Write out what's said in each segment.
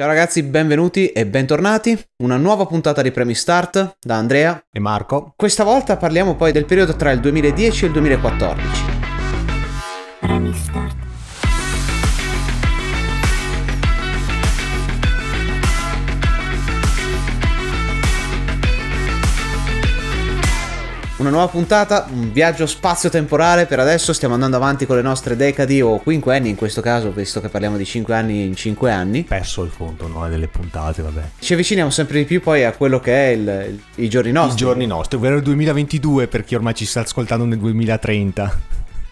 Ciao ragazzi, benvenuti e bentornati. Una nuova puntata di Premi Start da Andrea e Marco. Questa volta parliamo poi del periodo tra il 2010 e il 2014. Premi Start. Una nuova puntata, un viaggio spazio-temporale, per adesso stiamo andando avanti con le nostre decadi o quinquenni in questo caso, visto che parliamo di 5 anni in 5 anni. Perso il conto, no? Delle puntate, vabbè. Ci avviciniamo sempre di più poi a quello che è il, il, i giorni nostri. I giorni nostri, ovvero il 2022 per chi ormai ci sta ascoltando nel 2030.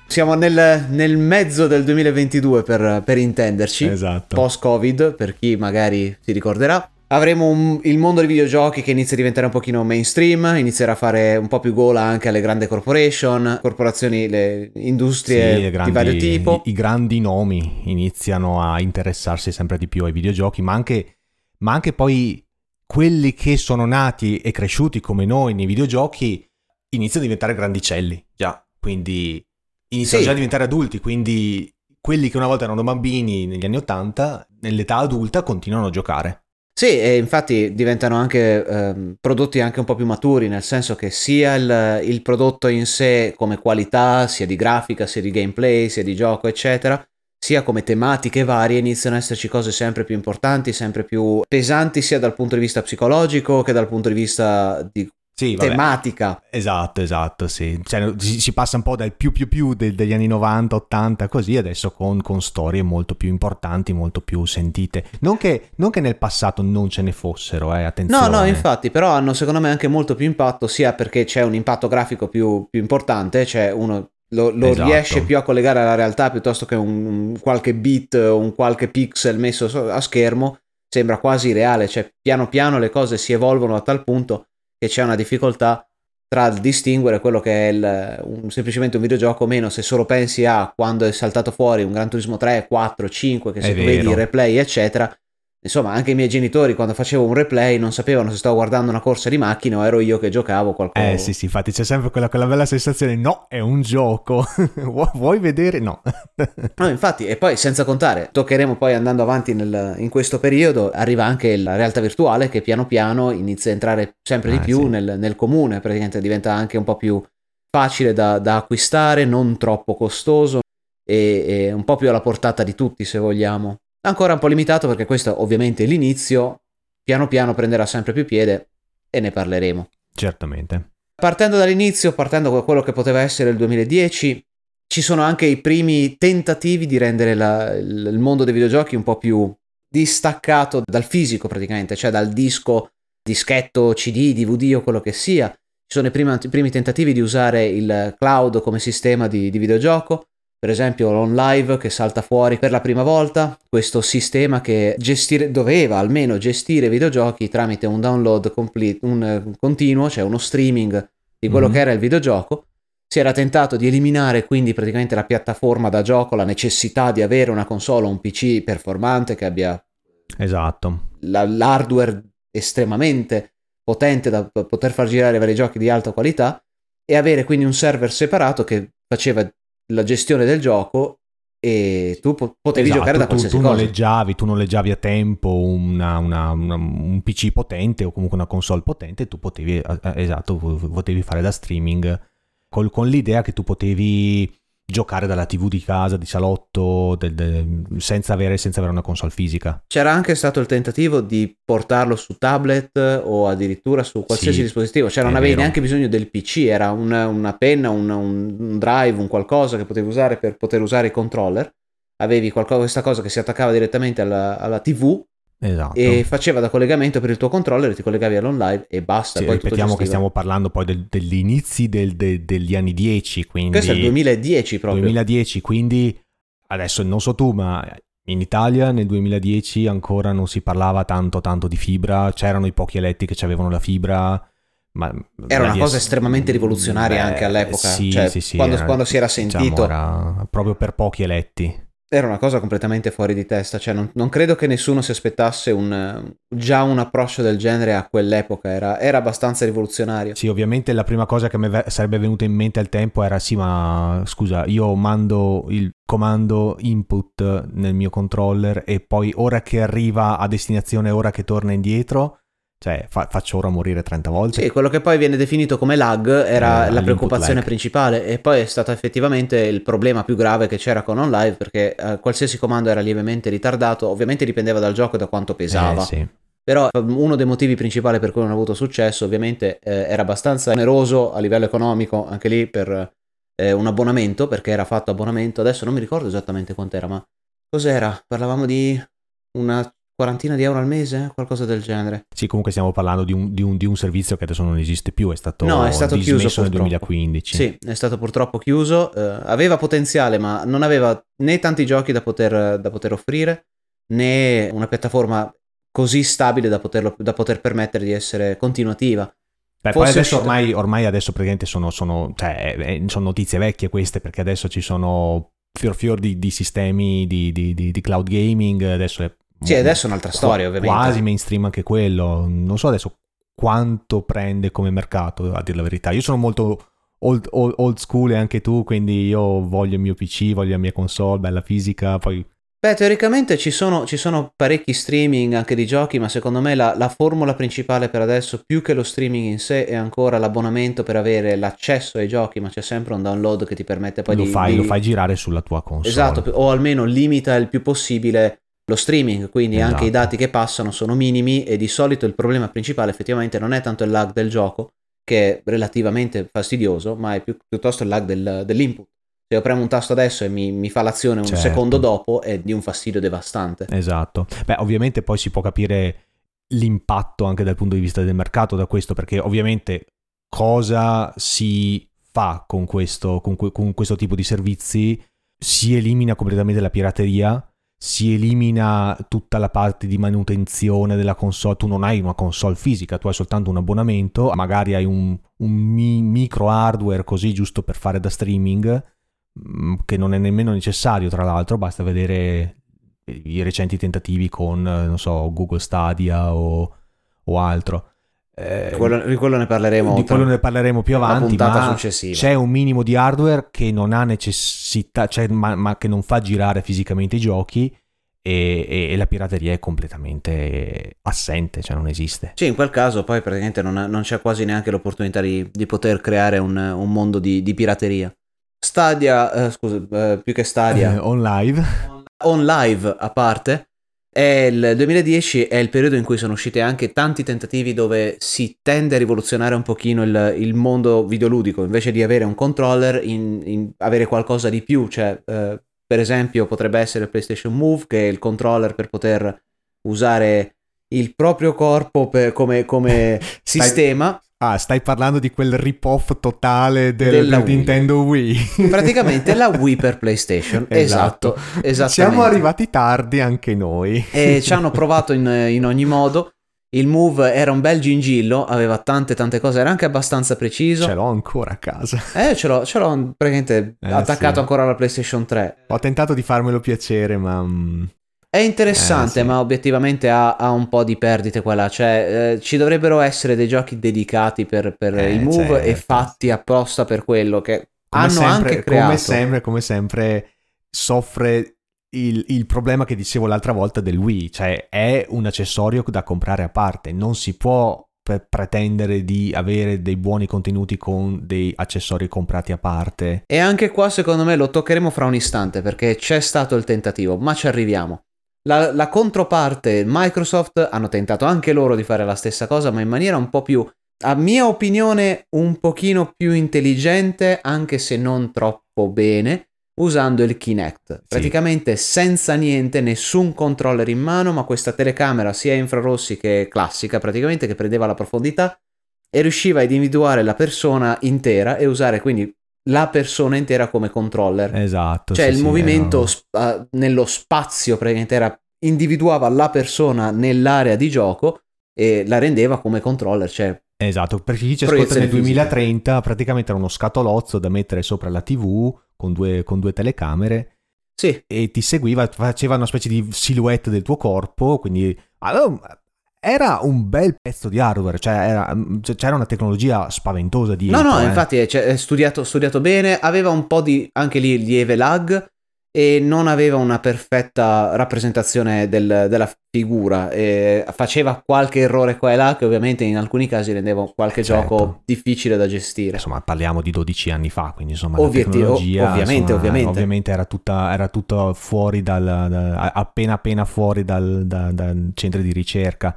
Siamo nel, nel, mezzo del 2022 per, per intenderci. Esatto. Post-Covid, per chi magari si ricorderà. Avremo un, il mondo dei videogiochi che inizia a diventare un pochino mainstream, inizierà a fare un po' più gola anche alle grandi corporation, corporazioni, le industrie sì, grandi, di vario tipo. I, I, grandi nomi iniziano a interessarsi sempre di più ai videogiochi, ma anche, ma anche poi quelli che sono nati e cresciuti come noi nei videogiochi iniziano a diventare grandicelli, già, quindi iniziano sì. già a diventare adulti, quindi quelli che una volta erano bambini negli anni 80, nell'età adulta continuano a giocare. Sì, e infatti diventano anche ehm, prodotti anche un po' più maturi, nel senso che sia il, il, prodotto in sé come qualità, sia di grafica, sia di gameplay, sia di gioco, eccetera, sia come tematiche varie, iniziano ad esserci cose sempre più importanti, sempre più pesanti, sia dal punto di vista psicologico che dal punto di vista di sì, tematica. Esatto, esatto, sì. Cioè, si, si, passa un po' dal più più più del, degli anni 90, 80, così, adesso con, con, storie molto più importanti, molto più sentite. Non che, non che, nel passato non ce ne fossero, eh, attenzione. No, no, infatti, però hanno secondo me anche molto più impatto, sia perché c'è un impatto grafico più, più importante, cioè uno lo, lo esatto. riesce più a collegare alla realtà piuttosto che un, un qualche bit o un qualche pixel messo a schermo, sembra quasi reale, cioè piano piano le cose si evolvono a tal punto che c'è una difficoltà tra distinguere quello che è il, un, semplicemente un videogioco o meno se solo pensi a quando è saltato fuori un Gran Turismo 3, 4, 5 che se tu vedi i replay eccetera Insomma, anche i miei genitori quando facevo un replay non sapevano se stavo guardando una corsa di macchina o ero io che giocavo qualcosa. Eh sì, sì, infatti c'è sempre quella, quella bella sensazione, no, è un gioco, vuoi vedere? No. no, infatti, e poi senza contare, toccheremo poi andando avanti nel, in questo periodo, arriva anche la realtà virtuale che piano piano inizia a entrare sempre di ah, più sì. nel, nel, comune, praticamente diventa anche un po' più facile da, da acquistare, non troppo costoso e, e un po' più alla portata di tutti se vogliamo. Ancora un po' limitato perché questo ovviamente è l'inizio, piano piano prenderà sempre più piede e ne parleremo. Certamente. Partendo dall'inizio, partendo da quello che poteva essere il 2010, ci sono anche i primi tentativi di rendere la, il mondo dei videogiochi un po' più distaccato dal fisico praticamente, cioè dal disco, dischetto, CD, DVD o quello che sia. Ci sono i primi, i primi tentativi di usare il cloud come sistema di, di videogioco per esempio l'OnLive che salta fuori per la prima volta, questo sistema che gestire, doveva almeno gestire videogiochi tramite un download complete, un, un continuo, cioè uno streaming di quello mm-hmm. che era il videogioco. Si era tentato di eliminare quindi praticamente la piattaforma da gioco, la necessità di avere una console o un PC performante che abbia esatto. La, l'hardware estremamente potente da poter far girare vari giochi di alta qualità e avere quindi un server separato che faceva la gestione del gioco e tu potevi esatto, giocare da qualsiasi tu, tu cosa. Noleggiavi, tu noleggiavi a tempo una, una, una, un PC potente o comunque una console potente tu potevi, eh, eh, esatto, potevi fare da streaming col, con l'idea che tu potevi giocare dalla TV di casa, di salotto, del, del, senza, avere, senza, avere, una console fisica. C'era anche stato il tentativo di portarlo su tablet o addirittura su qualsiasi sì, dispositivo, cioè non avevi vero. neanche bisogno del PC, era una, una penna, un, un, drive, un qualcosa che potevi usare per poter usare i controller. Avevi qualcosa, questa cosa che si attaccava direttamente alla, alla TV Esatto. E faceva da collegamento per il tuo controller, ti collegavi all'online e basta. Sì, poi ripetiamo che stiamo parlando poi del, degli inizi del, de, degli anni 10. Quindi... Questo è il 2010 proprio. 2010, quindi adesso non so tu, ma in Italia nel 2010 ancora non si parlava tanto tanto di fibra, c'erano i pochi eletti che avevano la fibra. Ma era una cosa estremamente rivoluzionaria beh, anche all'epoca. Sì, cioè, sì, sì, quando, era, quando, si era diciamo, sentito. Diciamo, era proprio per pochi eletti. Era una cosa completamente fuori di testa, cioè non, non credo che nessuno si aspettasse un, già un approccio del genere a quell'epoca, era, era, abbastanza rivoluzionario. Sì, ovviamente la prima cosa che mi sarebbe venuta in mente al tempo era sì, ma scusa, io mando il comando input nel mio controller e poi ora che arriva a destinazione, ora che torna indietro, cioè, fa- faccio ora morire 30 volte. Sì, quello che poi viene definito come lag era eh, la preoccupazione lag. principale e poi è stato effettivamente il problema più grave che c'era con OnLive perché eh, qualsiasi comando era lievemente ritardato, ovviamente dipendeva dal gioco e da quanto pesava. Eh, sì. Però uno dei motivi principali per cui non ha avuto successo ovviamente eh, era abbastanza oneroso a livello economico, anche lì per eh, un abbonamento, perché era fatto abbonamento, adesso non mi ricordo esattamente quant'era, ma cos'era? Parlavamo di una quarantina di euro al mese, qualcosa del genere. Sì, comunque stiamo parlando di un, di un, di un servizio che adesso non esiste più, è stato, no, è stato chiuso nel 2015. Sì, è stato purtroppo chiuso, eh, aveva potenziale ma non aveva né tanti giochi da poter, da poter offrire, né una piattaforma così stabile da, poterlo, da poter permettere di essere continuativa. Beh, poi adesso uscito... ormai, ormai, adesso praticamente sono, sono, cioè, eh, sono, notizie vecchie queste perché adesso ci sono fior fior di, di sistemi di, di, di, cloud gaming, adesso sì, adesso è un'altra storia, ovviamente. Quasi mainstream anche quello. Non so adesso quanto prende come mercato, a dire la verità. Io sono molto old, old, old school e anche tu, quindi io voglio il mio PC, voglio la mia console, bella fisica, poi... Beh, teoricamente ci sono, ci sono, parecchi streaming anche di giochi, ma secondo me la, la, formula principale per adesso, più che lo streaming in sé, è ancora l'abbonamento per avere l'accesso ai giochi, ma c'è sempre un download che ti permette poi lo di, fai, di... Lo fai girare sulla tua console. Esatto, o almeno limita il più possibile lo streaming, quindi esatto. anche i dati che passano sono minimi e di solito il problema principale effettivamente non è tanto il lag del gioco, che è relativamente fastidioso, ma è più, piuttosto il lag del, dell'input. Se io premo un tasto adesso e mi, mi fa l'azione un certo. secondo dopo è di un fastidio devastante. Esatto. Beh, ovviamente poi si può capire l'impatto anche dal punto di vista del mercato da questo, perché ovviamente cosa si fa con questo, con, con questo tipo di servizi? Si elimina completamente la pirateria, si elimina tutta la parte di manutenzione della console, tu non hai una console fisica, tu hai soltanto un abbonamento, magari hai un, un mi- micro hardware così giusto per fare da streaming, mm, che non è nemmeno necessario tra l'altro, basta vedere i recenti tentativi con, non so, Google Stadia o, o altro. Eh, quello, di quello ne parleremo, di quello ne parleremo più avanti, ma successiva. c'è un minimo di hardware che non ha necessità, cioè, ma, ma, che non fa girare fisicamente i giochi e, e, e, la pirateria è completamente assente, cioè non esiste. Sì, in quel caso poi praticamente non, non c'è quasi neanche l'opportunità di, di poter creare un, un mondo di, di, pirateria. Stadia, eh, scusa, eh, più che Stadia. Eh, on live. On live a parte il 2010 è il periodo in cui sono usciti anche tanti tentativi dove si tende a rivoluzionare un pochino il, il mondo videoludico, invece di avere un controller, in, in avere qualcosa di più, cioè eh, per esempio potrebbe essere il PlayStation Move che è il controller per poter usare il proprio corpo per, come, come sistema. Ah, stai parlando di quel rip-off totale del, del Nintendo Wii. Praticamente la Wii per PlayStation. esatto. esatto Siamo arrivati tardi anche noi. E ci hanno provato in, in, ogni modo. Il Move era un bel gingillo, aveva tante tante cose, era anche abbastanza preciso. Ce l'ho ancora a casa. Eh, ce l'ho, ce l'ho praticamente eh, attaccato sì. ancora alla PlayStation 3. Ho tentato di farmelo piacere, ma... È interessante, eh, sì. ma obiettivamente ha, ha, un po' di perdite qua là. Cioè, eh, ci dovrebbero essere dei giochi dedicati per, per eh, il move certo. e fatti apposta per quello che come hanno sempre, anche creato. Come sempre, come sempre, soffre il, il, problema che dicevo l'altra volta del Wii. Cioè, è un accessorio da comprare a parte. Non si può pretendere di avere dei buoni contenuti con dei accessori comprati a parte. E anche qua, secondo me, lo toccheremo fra un istante perché c'è stato il tentativo, ma ci arriviamo. La, la controparte, Microsoft, hanno tentato anche loro di fare la stessa cosa, ma in maniera un po' più, a mia opinione, un pochino più intelligente, anche se non troppo bene, usando il Kinect. Praticamente sì. senza niente, nessun controller in mano, ma questa telecamera sia infrarossi che classica, praticamente che prendeva la profondità e riusciva ad individuare la persona intera e usare quindi la persona intera come controller. Esatto. Cioè sì, il sì, movimento sp- uh, nello spazio praticamente era, individuava la persona nell'area di gioco e la rendeva come controller. Cioè, esatto, per chi ci ascolta nel 2030 praticamente era uno scatolozzo da mettere sopra la TV con due, con due telecamere Sì. e ti seguiva, faceva una specie di silhouette del tuo corpo, quindi allora, era un bel pezzo di hardware, cioè era- cioè, c'era una tecnologia spaventosa dietro. No, no, eh. infatti è, cioè, è studiato, studiato bene, aveva un po' di anche lì lieve lag e non aveva una perfetta rappresentazione del- della figura, faceva qualche errore qua e là che ovviamente in alcuni casi rendeva qualche Certo. gioco difficile da gestire. Insomma, parliamo di 12 anni fa, quindi insomma Ovvietti- la tecnologia ov- ovviamente, insomma, ovviamente. era tutta era tutto fuori dal da- appena appena fuori dal, da- dal centro di ricerca.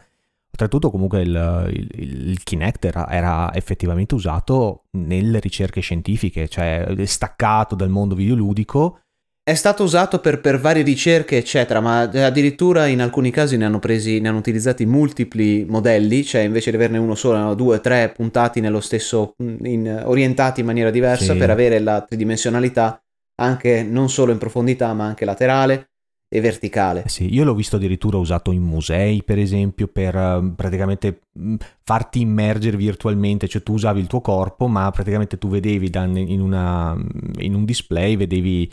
Oltretutto comunque il, il- il Kinect era, era effettivamente usato nelle ricerche scientifiche, cioè staccato dal mondo videoludico. È stato usato per, per varie ricerche, eccetera, ma addirittura in alcuni casi ne hanno presi, ne hanno utilizzati multipli modelli, cioè invece di averne uno solo, erano due o tre puntati nello stesso, in- orientati in maniera diversa Sì. per avere la tridimensionalità anche non solo in profondità, ma anche laterale e verticale. Eh sì, io l'ho visto addirittura usato in musei, per esempio, per eh, praticamente mh, farti immergere virtualmente, cioè tu usavi il tuo corpo, ma praticamente tu vedevi da- in, una- in un display, vedevi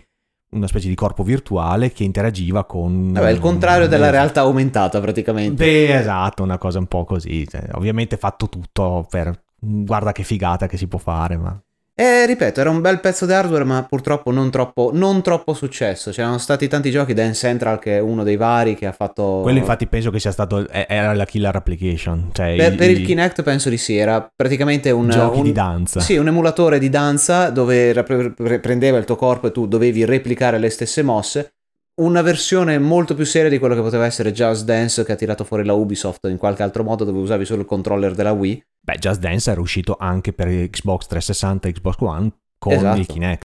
una specie di corpo virtuale che interagiva con... Vabbè, il contrario della Eh, realtà aumentata praticamente. Beh, esatto, una cosa un po' così. cioè, ovviamente fatto tutto per... Guarda che figata che si può fare, ma... E ripeto, era un bel pezzo di hardware, ma purtroppo non troppo, non troppo successo. C'erano stati tanti giochi, Dance Central che è uno dei vari che ha fatto... Quello infatti penso che sia stato... Era la killer application. Cioè Per, i- per il Kinect penso di sì, era praticamente un... giochi un- di danza. Sì, un emulatore di danza dove prendeva il tuo corpo e tu dovevi replicare le stesse mosse. Una versione molto più seria di quello che poteva essere Just Dance che ha tirato fuori la Ubisoft in qualche altro modo dove usavi solo il controller della Wii. Beh, Just Dance era uscito anche per Xbox 360 e Xbox One con Esatto. il Kinect.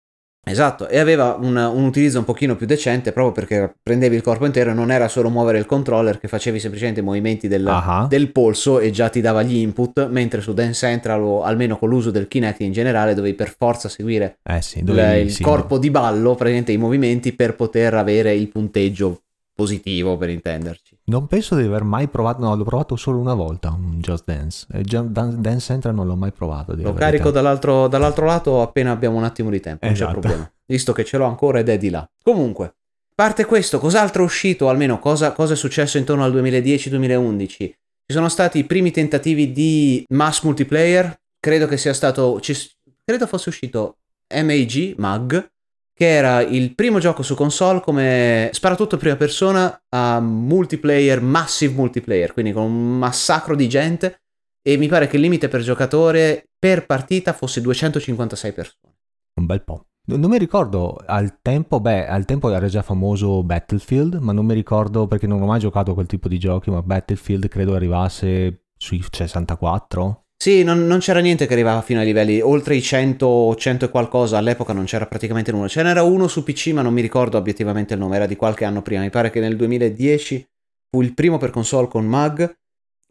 Esatto, e aveva un, un utilizzo un pochino più decente proprio perché prendevi il corpo intero e non era solo muovere il controller che facevi semplicemente i movimenti del, Ah. del polso e già ti dava gli input, mentre su Dance Central o almeno con l'uso del Kinect in generale dovevi per forza seguire Eh sì, il, dovevi- il sì, corpo di ballo, praticamente i movimenti per poter avere il punteggio positivo per intenderci. Non penso di aver mai provato, no, l'ho provato solo una volta, un Just Dance. Dance Central non l'ho mai provato. Lo carico dall'altro, dall'altro lato appena abbiamo un attimo di tempo, non Esatto. c'è problema. Visto che ce l'ho ancora ed è di là. Comunque, parte questo, cos'altro è uscito, almeno cosa, cosa è successo intorno al 2010-2011? Ci sono stati i primi tentativi di mass multiplayer, credo che sia stato, ci- credo fosse uscito MAG, MAG, che era il primo gioco su console come sparatutto prima persona a multiplayer, massive multiplayer, quindi con un massacro di gente e mi pare che il limite per giocatore per partita fosse 256 persone. Un bel po'. Non mi ricordo al tempo, beh, al tempo era già famoso Battlefield, ma non mi ricordo perché non ho mai giocato quel tipo di giochi, ma Battlefield credo arrivasse sui 64. Sì, non, non c'era niente che arrivava fino ai livelli, oltre i 100, 100 e qualcosa, all'epoca non c'era praticamente nulla. Ce n'era uno su PC, ma non mi ricordo obiettivamente il nome, era di qualche anno prima. Mi pare che nel 2010 fu il primo per console con MAG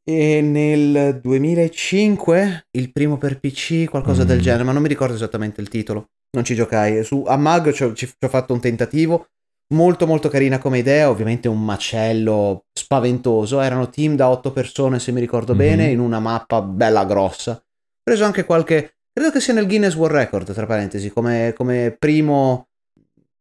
e nel 2005 il primo per PC, qualcosa Mm. del genere, ma non mi ricordo esattamente il titolo. Non ci giocai. Su, a MAG ci ho, ci ho fatto un tentativo, molto molto carina come idea, ovviamente un macello spaventoso. Erano team da 8 persone, se mi ricordo Mhm. bene, in una mappa bella grossa. Preso anche qualche... Credo che sia nel Guinness World Record, tra parentesi, come, come primo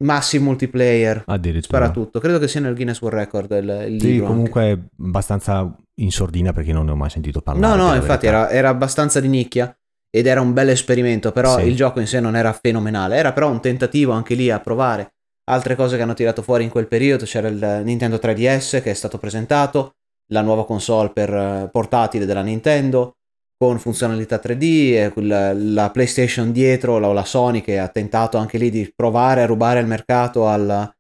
massive multiplayer. Addirittura. Spara tutto. Credo che sia nel Guinness World Record il, il Sì, libro. anche. comunque abbastanza in sordina perché non ne ho mai sentito parlare. No, no, infatti era, era abbastanza di nicchia ed era un bel esperimento, però Sì. il gioco in sé non era fenomenale, era però un tentativo anche lì a provare altre cose che hanno tirato fuori in quel periodo, c'era il Nintendo 3DS che è stato presentato, la nuova console per eh, portatile della Nintendo con funzionalità 3D, e quel- la PlayStation dietro, la, la Sony che ha tentato anche lì di provare a rubare il mercato alla,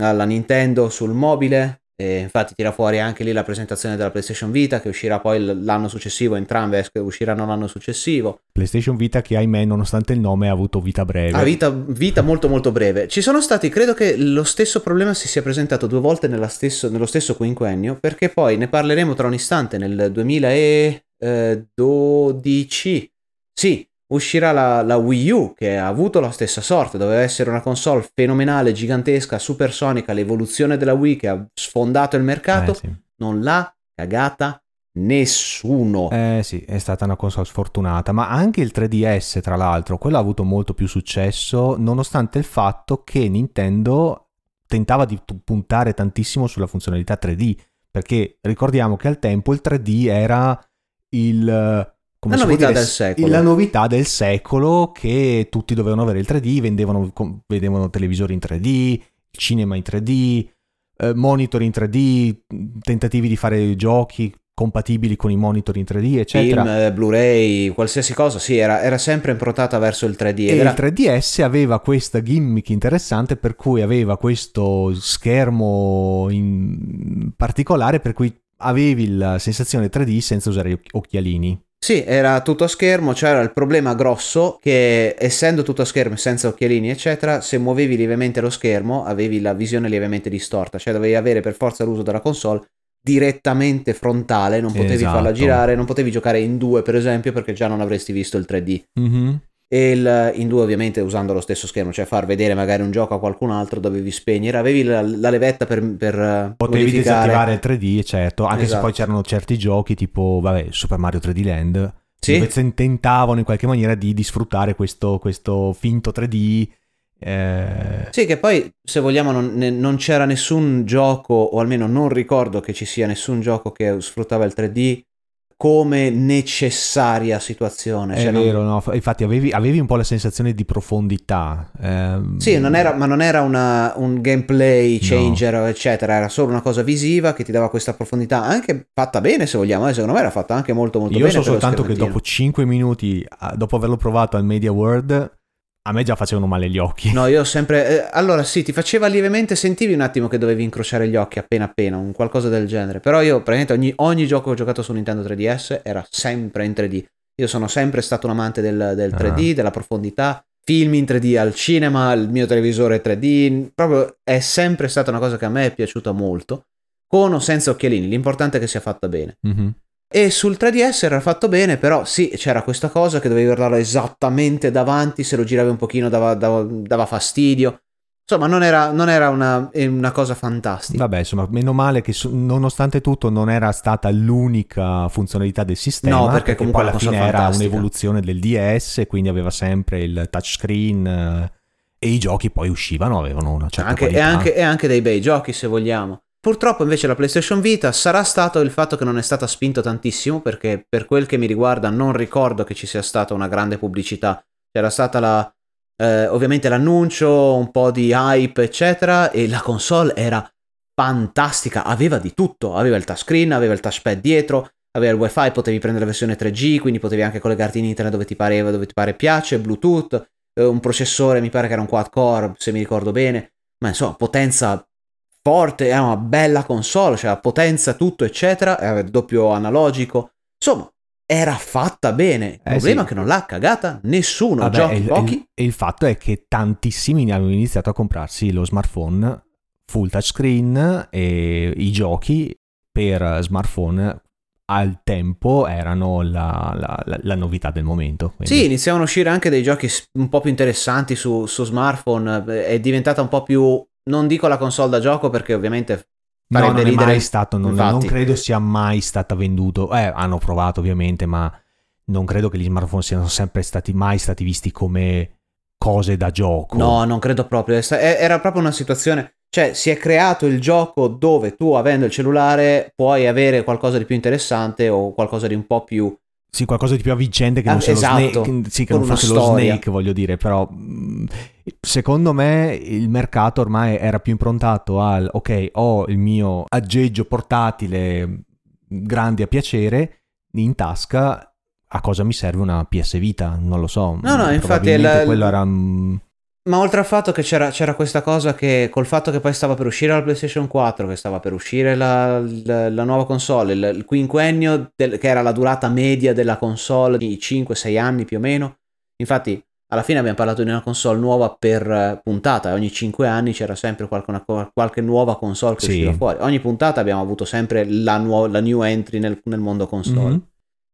alla Nintendo sul mobile. E infatti tira fuori anche lì la presentazione della PlayStation Vita che uscirà poi l'anno successivo, entrambe usciranno l'anno successivo. PlayStation Vita che ahimè, nonostante il nome, ha avuto vita breve. Ha vita, vita molto molto breve. Ci sono stati, credo che lo stesso problema si sia presentato due volte stesso- nello stesso quinquennio, perché poi ne parleremo tra un istante, nel 2012. Sì, uscirà la, la Wii U che ha avuto la stessa sorte, doveva essere una console fenomenale, gigantesca, supersonica, l'evoluzione della Wii che ha sfondato il mercato, Eh, sì. non l'ha cagata nessuno. Eh sì, è stata una console sfortunata, ma anche il 3DS, tra l'altro, quello ha avuto molto più successo, nonostante il fatto che Nintendo tentava di puntare tantissimo sulla funzionalità 3D, perché ricordiamo che al tempo il 3D era il... Come la novità dire, del secolo. La novità del secolo che tutti dovevano avere il 3D, vendevano, vedevano televisori in 3D, cinema in 3D, eh, monitor in 3D, tentativi di fare giochi compatibili con i monitor in 3D, eccetera. Film, eh, Blu-ray, qualsiasi cosa, sì, era, era sempre improntata verso il 3D. E era... il 3DS aveva questa gimmick interessante per cui aveva questo schermo in particolare per cui avevi la sensazione 3D senza usare occhialini. Sì, era tutto a schermo, c'era il problema grosso che essendo tutto a schermo senza occhialini eccetera, se muovevi lievemente lo schermo avevi la visione lievemente distorta, cioè dovevi avere per forza l'uso della console direttamente frontale, non potevi esatto. farla girare, non potevi giocare in due per esempio perché già non avresti visto il 3D. Mm-hmm. E il, in due ovviamente usando lo stesso schermo, cioè far vedere magari un gioco a qualcun altro dovevi spegnere, avevi la, la levetta per, per eh, Potevi modificare. disattivare il 3D, certo, anche esatto. se poi c'erano certi giochi tipo, vabbè, Super Mario 3D Land, sì? dove tentavano in qualche maniera di, di sfruttare questo, questo finto 3D eh... Sì, che poi se vogliamo non, ne, non, c'era nessun gioco, o almeno non ricordo che ci sia nessun gioco che sfruttava il 3D come necessaria situazione. È cioè vero, non... no? infatti avevi, avevi, un po' la sensazione di profondità. Ehm... Sì, non era, ma non era una, un gameplay changer, no. eccetera, era solo una cosa visiva che ti dava questa profondità, anche fatta bene se vogliamo, eh? secondo me era fatta anche molto molto Io bene. Io so soltanto che dopo 5 minuti, dopo averlo provato al Media World a me già facevano male gli occhi. No, io ho sempre... Eh, allora sì, ti faceva lievemente, sentivi un attimo che dovevi incrociare gli occhi appena appena, un qualcosa del genere. Però io praticamente ogni, ogni gioco che ho giocato su Nintendo 3DS era sempre in 3D. Io sono sempre stato un amante del, del 3D, ah. della profondità. Film in 3D al cinema, il mio televisore 3D. Proprio è sempre stata una cosa che a me è piaciuta molto. Con o senza occhialini, l'importante è che sia fatta bene. Mm-hmm. E sul 3DS era fatto bene, però sì, c'era questa cosa che dovevi guardarlo esattamente davanti, se lo giravi un pochino dava, dava, dava fastidio. Insomma, non era, non era una, una, cosa fantastica. Vabbè, insomma, meno male che nonostante tutto non era stata l'unica funzionalità del sistema. No, perché, perché comunque alla fine era un'evoluzione del DS, quindi aveva sempre il touchscreen eh, e i giochi poi uscivano, avevano una certa anche, e, anche, e anche dei bei giochi, se vogliamo. Purtroppo invece la PlayStation Vita sarà stato il fatto che non è stata spinto tantissimo perché per quel che mi riguarda non ricordo che ci sia stata una grande pubblicità. C'era stata la, eh, ovviamente l'annuncio, un po' di hype eccetera e la console era fantastica, aveva di tutto, aveva il touchscreen, aveva il touchpad dietro, aveva il wifi, potevi prendere la versione 3G, quindi potevi anche collegarti in internet dove ti pareva, dove ti pare piace, Bluetooth, eh, un processore mi pare che era un quad core se mi ricordo bene, ma insomma potenza forte, è una bella console, cioè potenza, tutto, eccetera, era il doppio analogico. Insomma, era fatta bene. Il eh problema sì. è che non l'ha cagata nessuno, Vabbè, giochi il, pochi. E il fatto è che tantissimi hanno iniziato a comprarsi lo smartphone full touchscreen e i giochi per smartphone al tempo erano la, la, la, la novità del momento. Quindi. Sì, iniziavano a uscire anche dei giochi un po' più interessanti su, su smartphone, è diventata un po' più non dico la console da gioco perché ovviamente no, non ridere. è mai stato, non, non, credo sia mai stata venduto. Eh, hanno provato ovviamente, ma non credo che gli smartphone siano sempre stati mai stati visti come cose da gioco. No, non credo proprio. Era proprio una situazione. Cioè, si è creato il gioco dove tu, avendo il cellulare, puoi avere qualcosa di più interessante o qualcosa di un po' più sì, qualcosa di più avvincente che non, ah, esatto, Snake, sì, che non fosse storia. lo Snake, voglio dire, però mm, secondo me il mercato ormai era più improntato al ok, ho il mio aggeggio portatile grande a piacere in tasca, a cosa mi serve una PS Vita? Non lo so. No, no, infatti la, quello era mm, ma oltre al fatto che c'era, c'era, questa cosa che col fatto che poi stava per uscire la PlayStation 4, che stava per uscire la, la, la nuova console, il, il quinquennio del, che era la durata media della console di 5-6 anni più o meno. Infatti alla fine abbiamo parlato di una console nuova per eh, puntata ogni 5 anni c'era sempre qualche, una, qualche nuova console che sì. usciva fuori. Ogni puntata abbiamo avuto sempre la, nuova, la new entry nel, nel mondo console. Mm-hmm.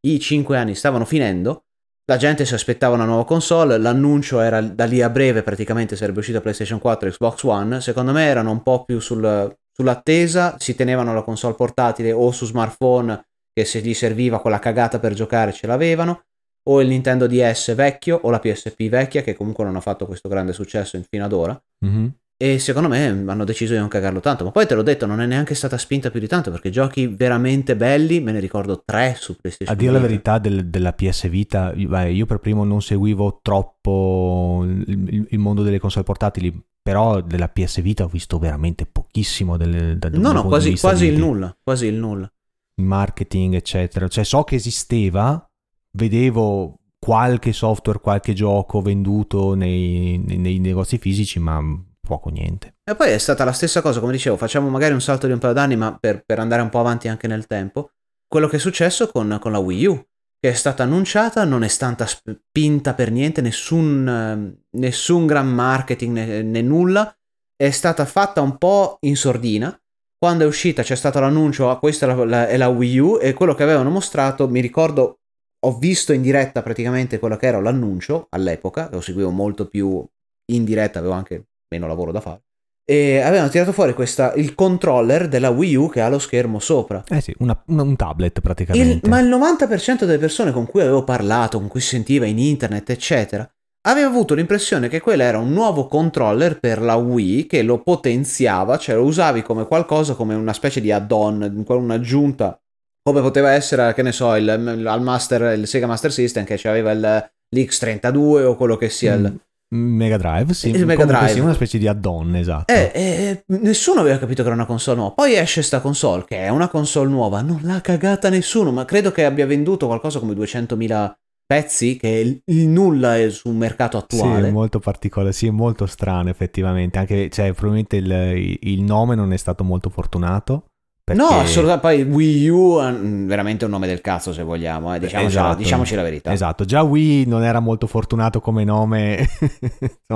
I 5 anni stavano finendo la gente si aspettava una nuova console, l'annuncio era da lì a breve, praticamente sarebbe uscita PlayStation 4 e Xbox One, secondo me erano un po' più sul, sull'attesa, si tenevano la console portatile o su smartphone che se gli serviva quella cagata per giocare ce l'avevano, o il Nintendo DS vecchio o la PSP vecchia che comunque non ha fatto questo grande successo fino ad ora. Mm-hmm. E secondo me hanno deciso di non cagarlo tanto. Ma poi te l'ho detto, non è neanche stata spinta più di tanto perché giochi veramente belli, me ne ricordo tre su PlayStation. A dire la verità del, della PS Vita, io per primo non seguivo troppo il, il, mondo delle console portatili, però della PS Vita ho visto veramente pochissimo. Del, del no, no, quasi, quasi il nulla, quasi il nulla. Marketing, eccetera. Cioè so che esisteva, vedevo qualche software, qualche gioco venduto nei, nei, nei negozi fisici, ma poco niente. E poi è stata la stessa cosa, come dicevo, facciamo magari un salto di un paio d'anni, ma per, per andare un po' avanti anche nel tempo. Quello che è successo con, con la Wii U, che è stata annunciata, non è stata spinta per niente, nessun, nessun gran marketing né, né, nulla, è stata fatta un po' in sordina. Quando è uscita c'è stato l'annuncio, ah, questa è la, la, è la Wii U, e quello che avevano mostrato, mi ricordo, ho visto in diretta praticamente quello che era l'annuncio all'epoca, lo seguivo molto più in diretta, avevo anche meno lavoro da fare. E avevano tirato fuori questa, il controller della Wii U che ha lo schermo sopra. Eh sì, una, una, un tablet praticamente. Il, ma il 90% delle persone con cui avevo parlato, con cui si sentiva in internet, eccetera, aveva avuto l'impressione che quello era un nuovo controller per la Wii che lo potenziava, cioè lo usavi come qualcosa, come una specie di add-on, un'aggiunta, come poteva essere, che ne so, il, il, Master, il Sega Master System che aveva il, l'X32 o quello che sia. Mm. Mega Drive, sì. Mega Drive. Sì, una specie di add-on, esatto. Eh, eh, nessuno aveva capito che era una console nuova. Poi esce sta console, che è una console nuova, non l'ha cagata nessuno, ma credo che abbia venduto qualcosa come 200.000 pezzi, che è il, nulla è sul mercato attuale. Sì, molto particolare, sì, molto strano effettivamente. Anche, cioè, probabilmente il, il nome non è stato molto fortunato. Perché... No, assolutamente. Poi Wii U è veramente un nome del cazzo, se vogliamo. Eh. Diciamoci, esatto. diciamoci, la verità. Esatto, già Wii non era molto fortunato come nome.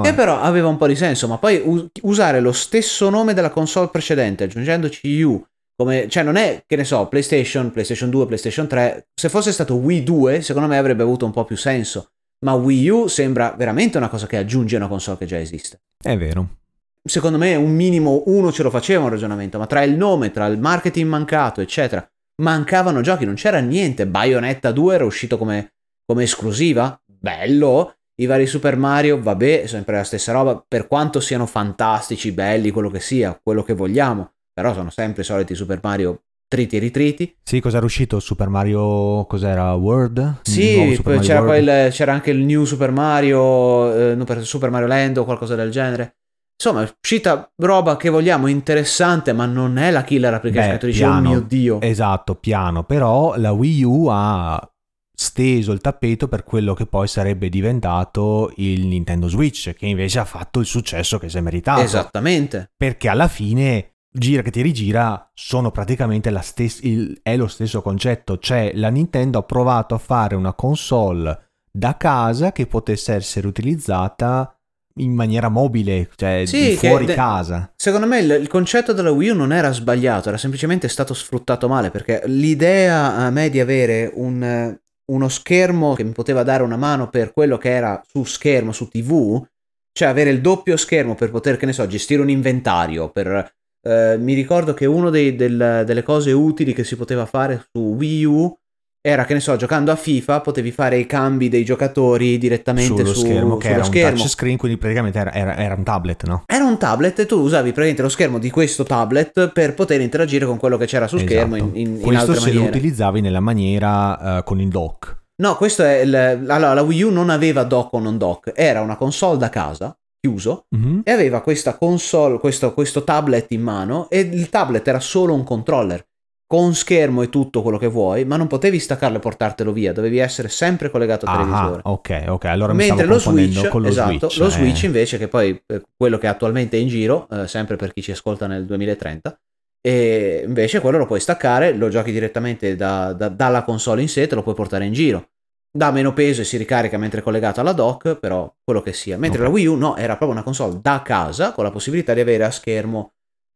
che però aveva un po' di senso, ma poi us- usare lo stesso nome della console precedente, aggiungendoci U, come, cioè non è, che ne so, PlayStation, PlayStation 2, PlayStation 3. Se fosse stato Wii 2, secondo me avrebbe avuto un po' più senso. Ma Wii U sembra veramente una cosa che aggiunge una console che già esiste. È vero secondo me un minimo uno ce lo faceva un ragionamento, ma tra il nome, tra il marketing mancato, eccetera, mancavano giochi, non c'era niente. Bayonetta 2 era uscito come, come esclusiva, bello. I vari Super Mario, vabbè, sempre la stessa roba, per quanto siano fantastici, belli, quello che sia, quello che vogliamo, però sono sempre i soliti Super Mario triti e ritriti. Sì, cos'era uscito? Super Mario, cos'era? World? Sì, poi c'era, World. Il, c'era anche il New Super Mario, eh, Super Mario Land o qualcosa del genere. Insomma, è uscita roba che vogliamo interessante, ma non è la killer application. Beh, dici, oh mio Dio. Esatto, piano. Però la Wii U ha steso il tappeto per quello che poi sarebbe diventato il Nintendo Switch, che invece ha fatto il successo che si è meritato. Esattamente. Perché alla fine, gira che ti rigira, sono praticamente la stessa, il, è lo stesso concetto. Cioè, la Nintendo ha provato a fare una console da casa che potesse essere utilizzata in maniera mobile, cioè sì, fuori de- casa. Secondo me il, il, concetto della Wii U non era sbagliato, era semplicemente stato sfruttato male, perché l'idea a me di avere un, uno schermo che mi poteva dare una mano per quello che era su schermo, su TV, cioè avere il doppio schermo per poter, che ne so, gestire un inventario, per... Eh, mi ricordo che una delle cose utili che si poteva fare su Wii U era che ne so, giocando a FIFA potevi fare i cambi dei giocatori direttamente sullo su, schermo, che sullo era schermo. un touchscreen, quindi praticamente era, era, era, un tablet, no? Era un tablet e tu usavi praticamente lo schermo di questo tablet per poter interagire con quello che c'era su esatto. schermo in, in, in altre se lo utilizzavi nella maniera uh, con il dock. No, questo è il, allora la Wii U non aveva dock o non dock, era una console da casa chiuso mm-hmm. e aveva questa console, questo, questo tablet in mano e il tablet era solo un controller con schermo e tutto quello che vuoi, ma non potevi staccarlo e portartelo via, dovevi essere sempre collegato al televisore. Ok, ok, allora Mentre lo Switch, con lo esatto, Switch. Lo Switch invece, che poi eh, quello che attualmente è in giro, eh, sempre per chi ci ascolta nel 2030, e invece quello lo puoi staccare, lo giochi direttamente da, da, dalla console in sé, te lo puoi portare in giro. Dà meno peso e si ricarica mentre è collegato alla dock, però quello che sia. Mentre okay. la Wii U no, era proprio una console da casa con la possibilità di avere a schermo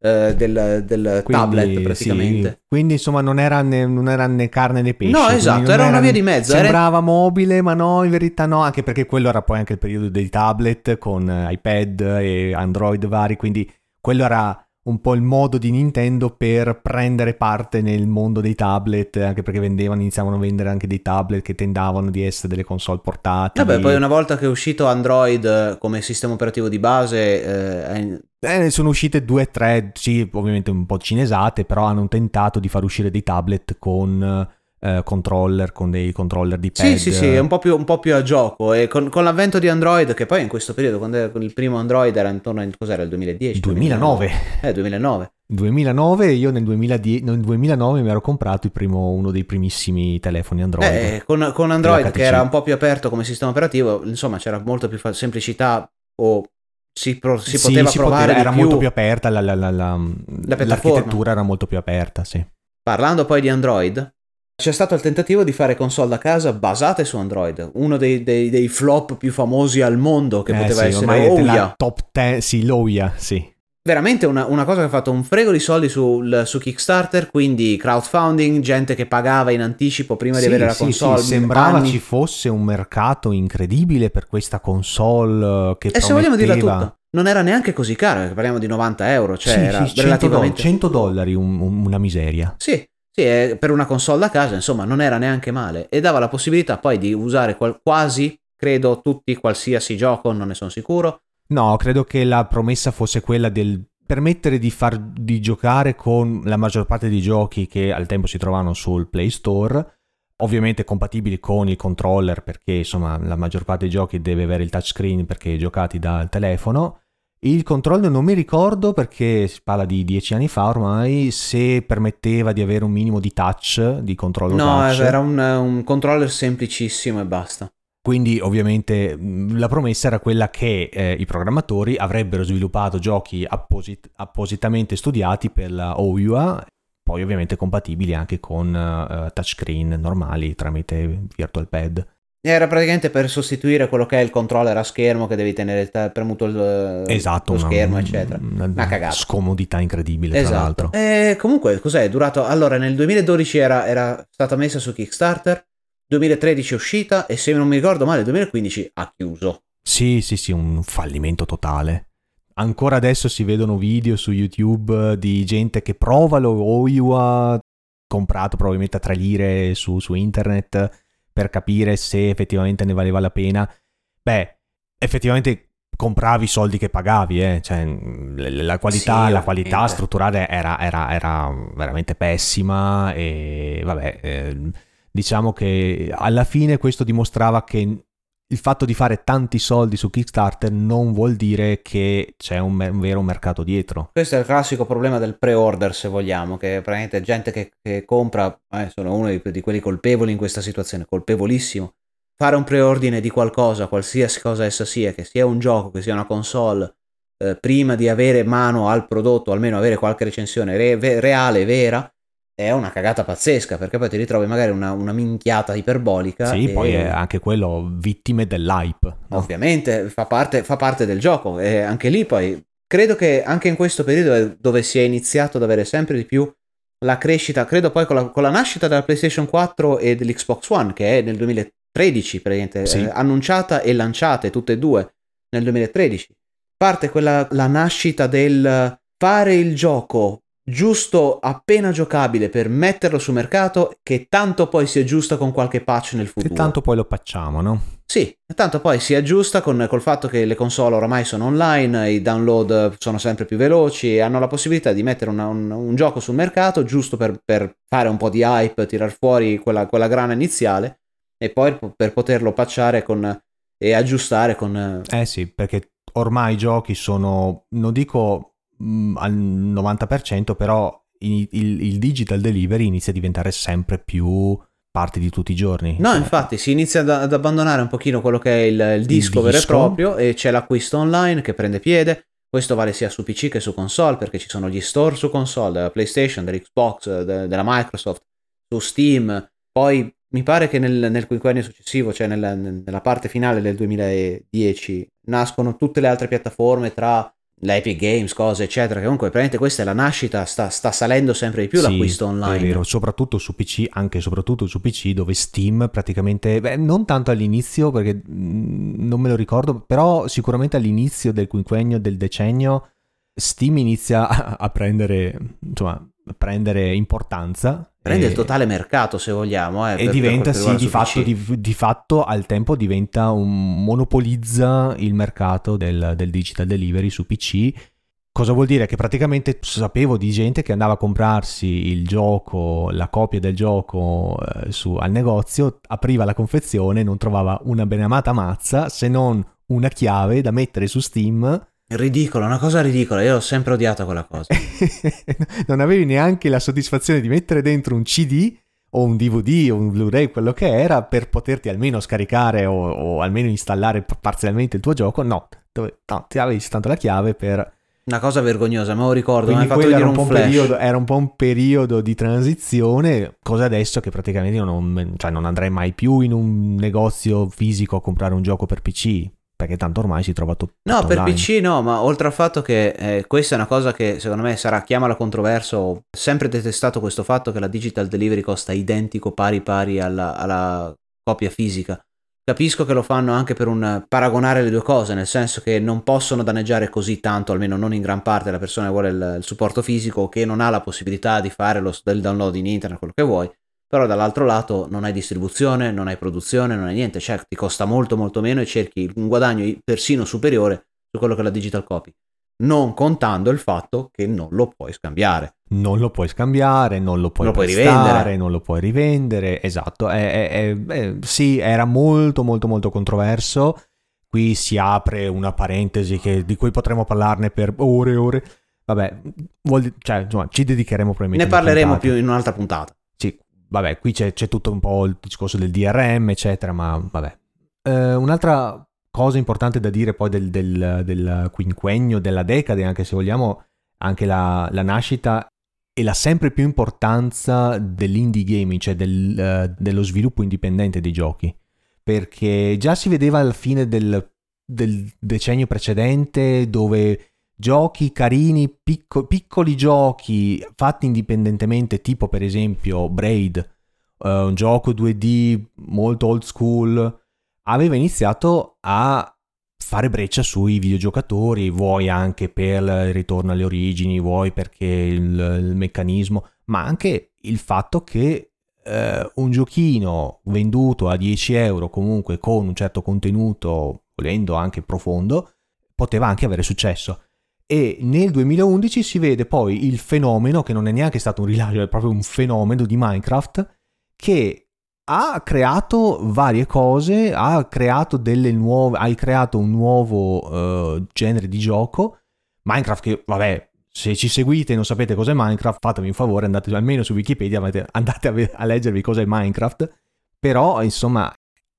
eh, del, del quindi, tablet praticamente. Sì. Quindi insomma non era, né, non era, né, carne né pesce. No, esatto, era, una via di mezzo. Sembrava era... mobile, ma no, in verità no, anche perché quello era poi anche il periodo dei tablet con iPad e Android vari, quindi quello era un po' il modo di Nintendo per prendere parte nel mondo dei tablet, anche perché vendevano, iniziavano a vendere anche dei tablet che tendavano di essere delle console portatili. Vabbè, poi una volta che è uscito Android eh, come sistema operativo di base... Eh, eh, sono uscite due o tre, sì, ovviamente un po' cinesate, però hanno tentato di far uscire dei tablet con eh, controller, con dei controller di pad. Sì, sì, sì, un po' più, un po più a gioco. E con, con, l'avvento di Android, che poi in questo periodo, quando il primo Android era intorno a cos'era il 2010? 2009. 2009. Eh, 2009. 2009 io nel, 2010, nel 2009 mi ero comprato primo, uno dei primissimi telefoni Android. Eh, con, con Android che era un po' più aperto come sistema operativo, insomma c'era molto più semplicità o si, pro, si sì, poteva si provare poteva, era più. molto più aperta la, la, la, l'architettura era molto più aperta sì. parlando poi di Android c'è stato il tentativo di fare console da casa basate su Android, uno dei, dei, dei flop più famosi al mondo che eh poteva sì, essere Ouya. Top 10, sì, l'Ouya, sì. Veramente una, una, cosa che ha fatto un frego di soldi sul, su Kickstarter, quindi crowdfunding, gente che pagava in anticipo prima sì, di avere la console. Sì, sembrava anni. ci fosse un mercato incredibile per questa console eh, che E prometteva... se vogliamo dirla tutta, non era neanche così cara, perché parliamo di 90 euro, cioè sì, era sì, 100 relativamente... 100 dollari, un, un, una miseria. Sì, sì, per una console da casa, insomma, non era neanche male e dava la possibilità poi di usare qual- quasi, credo, tutti qualsiasi gioco, non ne sono sicuro. No, credo che la promessa fosse quella del permettere di, far, di giocare con la maggior parte dei giochi che al tempo si trovavano sul Play Store, ovviamente compatibili con il controller perché insomma la maggior parte dei giochi deve avere il touchscreen perché giocati dal telefono il controller non mi ricordo perché si parla di dieci anni fa ormai se permetteva di avere un minimo di touch, di controllo no, touch. No, era un, un controller semplicissimo e basta. Quindi ovviamente la promessa era quella che eh, i programmatori avrebbero sviluppato giochi apposit- appositamente studiati per la OUA, poi ovviamente compatibili anche con uh, touchscreen normali tramite Virtual Pad. Era praticamente per sostituire quello che è il controller a schermo che devi tenere premuto il, esatto, lo una, schermo, eccetera. Una, una cagata. Scomodità incredibile, esatto. tra l'altro. E comunque, cos'è? È durato... Allora, nel 2012 era, era stata messa su Kickstarter, 2013 è uscita e se non mi ricordo male, 2015 ha chiuso. Sì, sì, sì, un fallimento totale. Ancora adesso si vedono video su YouTube di gente che prova lo Oiwa comprato probabilmente a 3 lire su, su internet per capire se effettivamente ne valeva la pena, beh, effettivamente compravi i soldi che pagavi, eh? cioè, la qualità, sì, la qualità strutturale era, era, era, veramente pessima e vabbè, eh, diciamo che alla fine questo dimostrava che il fatto di fare tanti soldi su Kickstarter non vuol dire che c'è un, un, vero mercato dietro. Questo è il classico problema del pre-order, se vogliamo, che praticamente gente che, che compra, eh, sono uno di, di, quelli colpevoli in questa situazione, colpevolissimo. Fare un preordine di qualcosa, qualsiasi cosa essa sia, che sia un gioco, che sia una console, eh, prima di avere mano al prodotto, almeno avere qualche recensione re, reale, vera, è una cagata pazzesca perché poi ti ritrovi magari una, una minchiata iperbolica. Sì, e... poi è anche quello vittime dell'hype. No? Ovviamente fa parte, fa parte, del gioco e anche lì poi credo che anche in questo periodo dove si è iniziato ad avere sempre di più la crescita, credo poi con la, con la nascita della PlayStation 4 e dell'Xbox One che è nel 2013 praticamente sì. eh, annunciata e lanciate tutte e due nel 2013. Parte quella la nascita del fare il gioco giusto appena giocabile per metterlo sul mercato che tanto poi si aggiusta con qualche patch nel futuro. Che tanto poi lo facciamo, no? Sì, tanto poi si aggiusta con, col fatto che le console oramai sono online, i download sono sempre più veloci e hanno la possibilità di mettere una, un, un, gioco sul mercato giusto per, per, fare un po' di hype, tirar fuori quella, quella grana iniziale e poi per poterlo patchare con, e aggiustare con... Eh sì, perché ormai i giochi sono, non dico Mm, al 90%, però il, il, digital delivery inizia a diventare sempre più parte di tutti i giorni. No, cioè, infatti si inizia ad, ad, abbandonare un pochino quello che è il, il disco vero e proprio e c'è l'acquisto online che prende piede. Questo vale sia su PC che su console perché ci sono gli store su console della PlayStation, dell'Xbox, de, della Microsoft, su Steam. Poi mi pare che nel, nel quinquennio successivo, cioè nella, nella parte finale del 2010, nascono tutte le altre piattaforme tra l'Epic Games, cose eccetera, che comunque praticamente questa è la nascita, sta, sta salendo sempre di più sì, l'acquisto online. È vero, soprattutto su PC, anche soprattutto su PC dove Steam praticamente, beh, non tanto all'inizio perché mm, non me lo ricordo, però sicuramente all'inizio del quinquennio, del decennio, Steam inizia a prendere, insomma, a prendere importanza. Prende il totale mercato se vogliamo. Eh, e per- diventa, per sì, di fatto, di, di fatto al tempo diventa un monopolizza il mercato del, del digital delivery su PC. Cosa vuol dire? Che praticamente sapevo di gente che andava a comprarsi il gioco, la copia del gioco eh, su- al negozio, apriva la confezione non trovava una beneamata mazza se non una chiave da mettere su Steam Ridicolo, una cosa ridicola. Io ho sempre odiato quella cosa. non avevi neanche la soddisfazione di mettere dentro un CD o un DVD o un Blu-ray, quello che era, per poterti almeno scaricare o, o almeno installare parzialmente il tuo gioco. No, dove- no, ti avevi soltanto la chiave per... Una cosa vergognosa, me lo ricordo. Quindi fatto era un, po' un periodo, era un po' un periodo di transizione, cosa adesso che praticamente io non, cioè non andrei mai più in un negozio fisico a comprare un gioco per PC, perché tanto ormai si trova tutto No, per online. PC no, ma oltre al fatto che eh, questa è una cosa che secondo me sarà, chiamala controverso, ho sempre detestato questo fatto che la digital delivery costa identico pari pari alla, alla copia fisica. Capisco che lo fanno anche per un paragonare le due cose, nel senso che non possono danneggiare così tanto, almeno non in gran parte, la persona che vuole il, il supporto fisico o che non ha la possibilità di fare lo, del download in internet, quello che vuoi. Però dall'altro lato non hai distribuzione, non hai produzione, non hai niente, cioè ti costa molto molto meno e cerchi un guadagno persino superiore su quello che è la digital copy, non contando il fatto che non lo puoi scambiare. non lo puoi scambiare, non lo puoi, Non lo puoi prestare, rivendere. non lo puoi rivendere. Esatto, è- è- è- sì, era molto molto molto controverso. Qui si apre una parentesi che- di cui potremmo parlarne per ore e ore. Vabbè, vuol- cioè, insomma, ci dedicheremo probabilmente. Ne parleremo più in un'altra puntata. Vabbè, qui c'è, c'è tutto un po' il discorso del DRM, eccetera, ma vabbè. Eh, un'altra cosa importante da dire poi del, del- del quinquennio, della decade, anche se vogliamo, anche la, la nascita e la sempre più importanza dell'indie gaming, cioè del, eh, dello sviluppo indipendente dei giochi. Perché già si vedeva alla fine del, del decennio precedente dove giochi carini, picco- piccoli giochi fatti indipendentemente, tipo per esempio Braid, eh, un gioco 2D molto old school, aveva iniziato a fare breccia sui videogiocatori, vuoi anche per il ritorno alle origini, vuoi perché il, il meccanismo, ma anche il fatto che eh, un giochino venduto a 10 euro comunque con un certo contenuto, volendo anche profondo, poteva anche avere successo. E nel 2011 si vede poi il fenomeno, che non è neanche stato un rilascio, è proprio un fenomeno di Minecraft, che ha creato varie cose, ha creato delle nuove, hai creato un nuovo eh, genere di gioco. Minecraft che, vabbè, se ci seguite e non sapete cos'è Minecraft, fatemi un favore, andate almeno su Wikipedia, andate a, ve- a leggervi cos'è Minecraft. Però, insomma,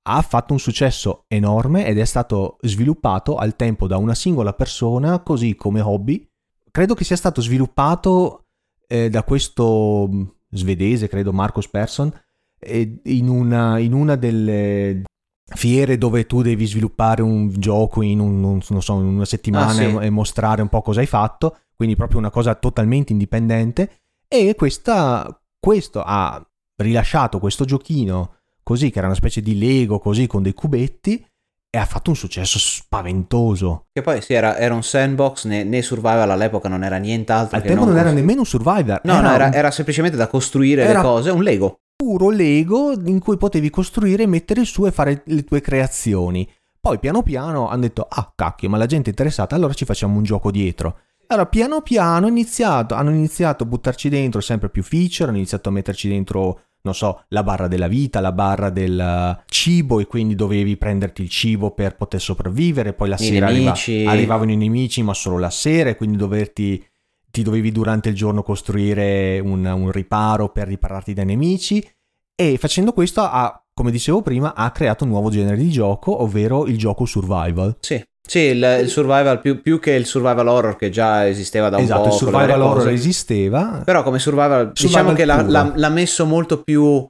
ha fatto un successo enorme ed è stato sviluppato al tempo da una singola persona, così come hobby. Credo che sia stato sviluppato eh, da questo mh, svedese, credo Marcus Persson, eh, in, una, in una delle fiere dove tu devi sviluppare un gioco in, un- so, in una settimana Ah, sì. e, e mostrare un po' cosa hai fatto, quindi proprio una cosa totalmente indipendente. E questa, questo ha rilasciato questo giochino così, che era una specie di Lego così con dei cubetti, e ha fatto un successo spaventoso. Che poi sì, era, era un sandbox, né, né survival all'epoca non era nient'altro Al tempo non, era cos- nemmeno un survivor, No, no, era, un era semplicemente da costruire Era- le cose, un Lego. puro Lego in cui potevi costruire, mettere su e fare le tue creazioni. Poi piano piano hanno detto, ah cacchio, ma la gente è interessata, allora ci facciamo un gioco dietro. Allora piano piano iniziato, hanno iniziato a buttarci dentro sempre più feature, hanno iniziato a metterci dentro, non so, la barra della vita, la barra del eh, cibo e quindi dovevi prenderti il cibo per poter sopravvivere, poi la I sera arriva- arrivavano i nemici ma solo la sera e quindi doverti, ti dovevi durante il giorno costruire un, un riparo per ripararti dai nemici. E facendo questo ha, come dicevo prima, ha creato un nuovo genere di gioco, ovvero il gioco survival. Sì, sì il, il survival più, più che il survival horror che già esisteva da un esatto, po'. il con le survival horror cose. esisteva. Però come survival, diciamo Survival che l'ha, l'ha- l'ha messo molto più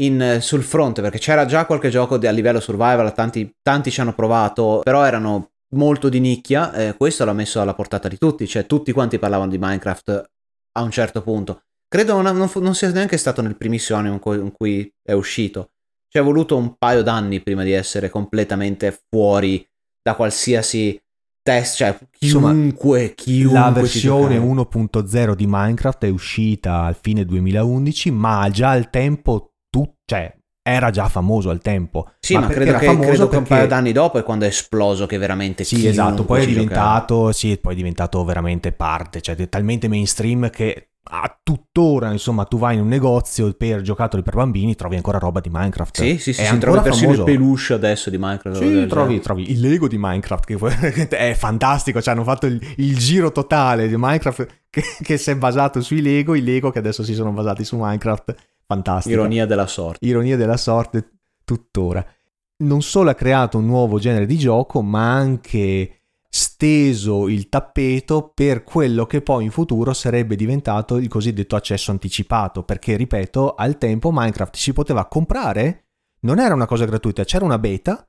in, sul fronte, perché c'era già qualche gioco a livello survival, tanti, tanti ci hanno provato, però erano molto di nicchia, eh, questo l'ha messo alla portata di tutti, cioè tutti quanti parlavano di Minecraft a un certo punto. Credo non, non non sia neanche stato nel primissimo anno in cui, in cui è uscito. Ci è voluto un paio d'anni prima di essere completamente fuori da qualsiasi test, cioè chiunque, Insomma, chiunque la versione 1.0 di Minecraft è uscita al fine 2011, ma già al tempo tu, cioè, era già famoso al tempo. Sì, ma, ma credo, che, credo perché... che, un paio d'anni dopo è quando è esploso che veramente Sì, esatto, poi è diventato, sì, poi è diventato veramente parte, cioè è talmente mainstream che a tuttora, insomma, tu vai in un negozio per giocattoli per bambini, trovi ancora roba di Minecraft. Sì, sì, sì, si trova persino il peluche adesso di Minecraft. Sì, trovi, trovi, il Lego di Minecraft, che è fantastico, cioè hanno fatto il, il giro totale di Minecraft che, che, si è basato sui Lego, i Lego che adesso si sono basati su Minecraft. Fantastico. Ironia della sorte. Ironia della sorte tuttora. Non solo ha creato un nuovo genere di gioco, ma anche steso il tappeto per quello che poi in futuro sarebbe diventato il cosiddetto accesso anticipato, perché ripeto, al tempo Minecraft si poteva comprare, non era una cosa gratuita, c'era una beta,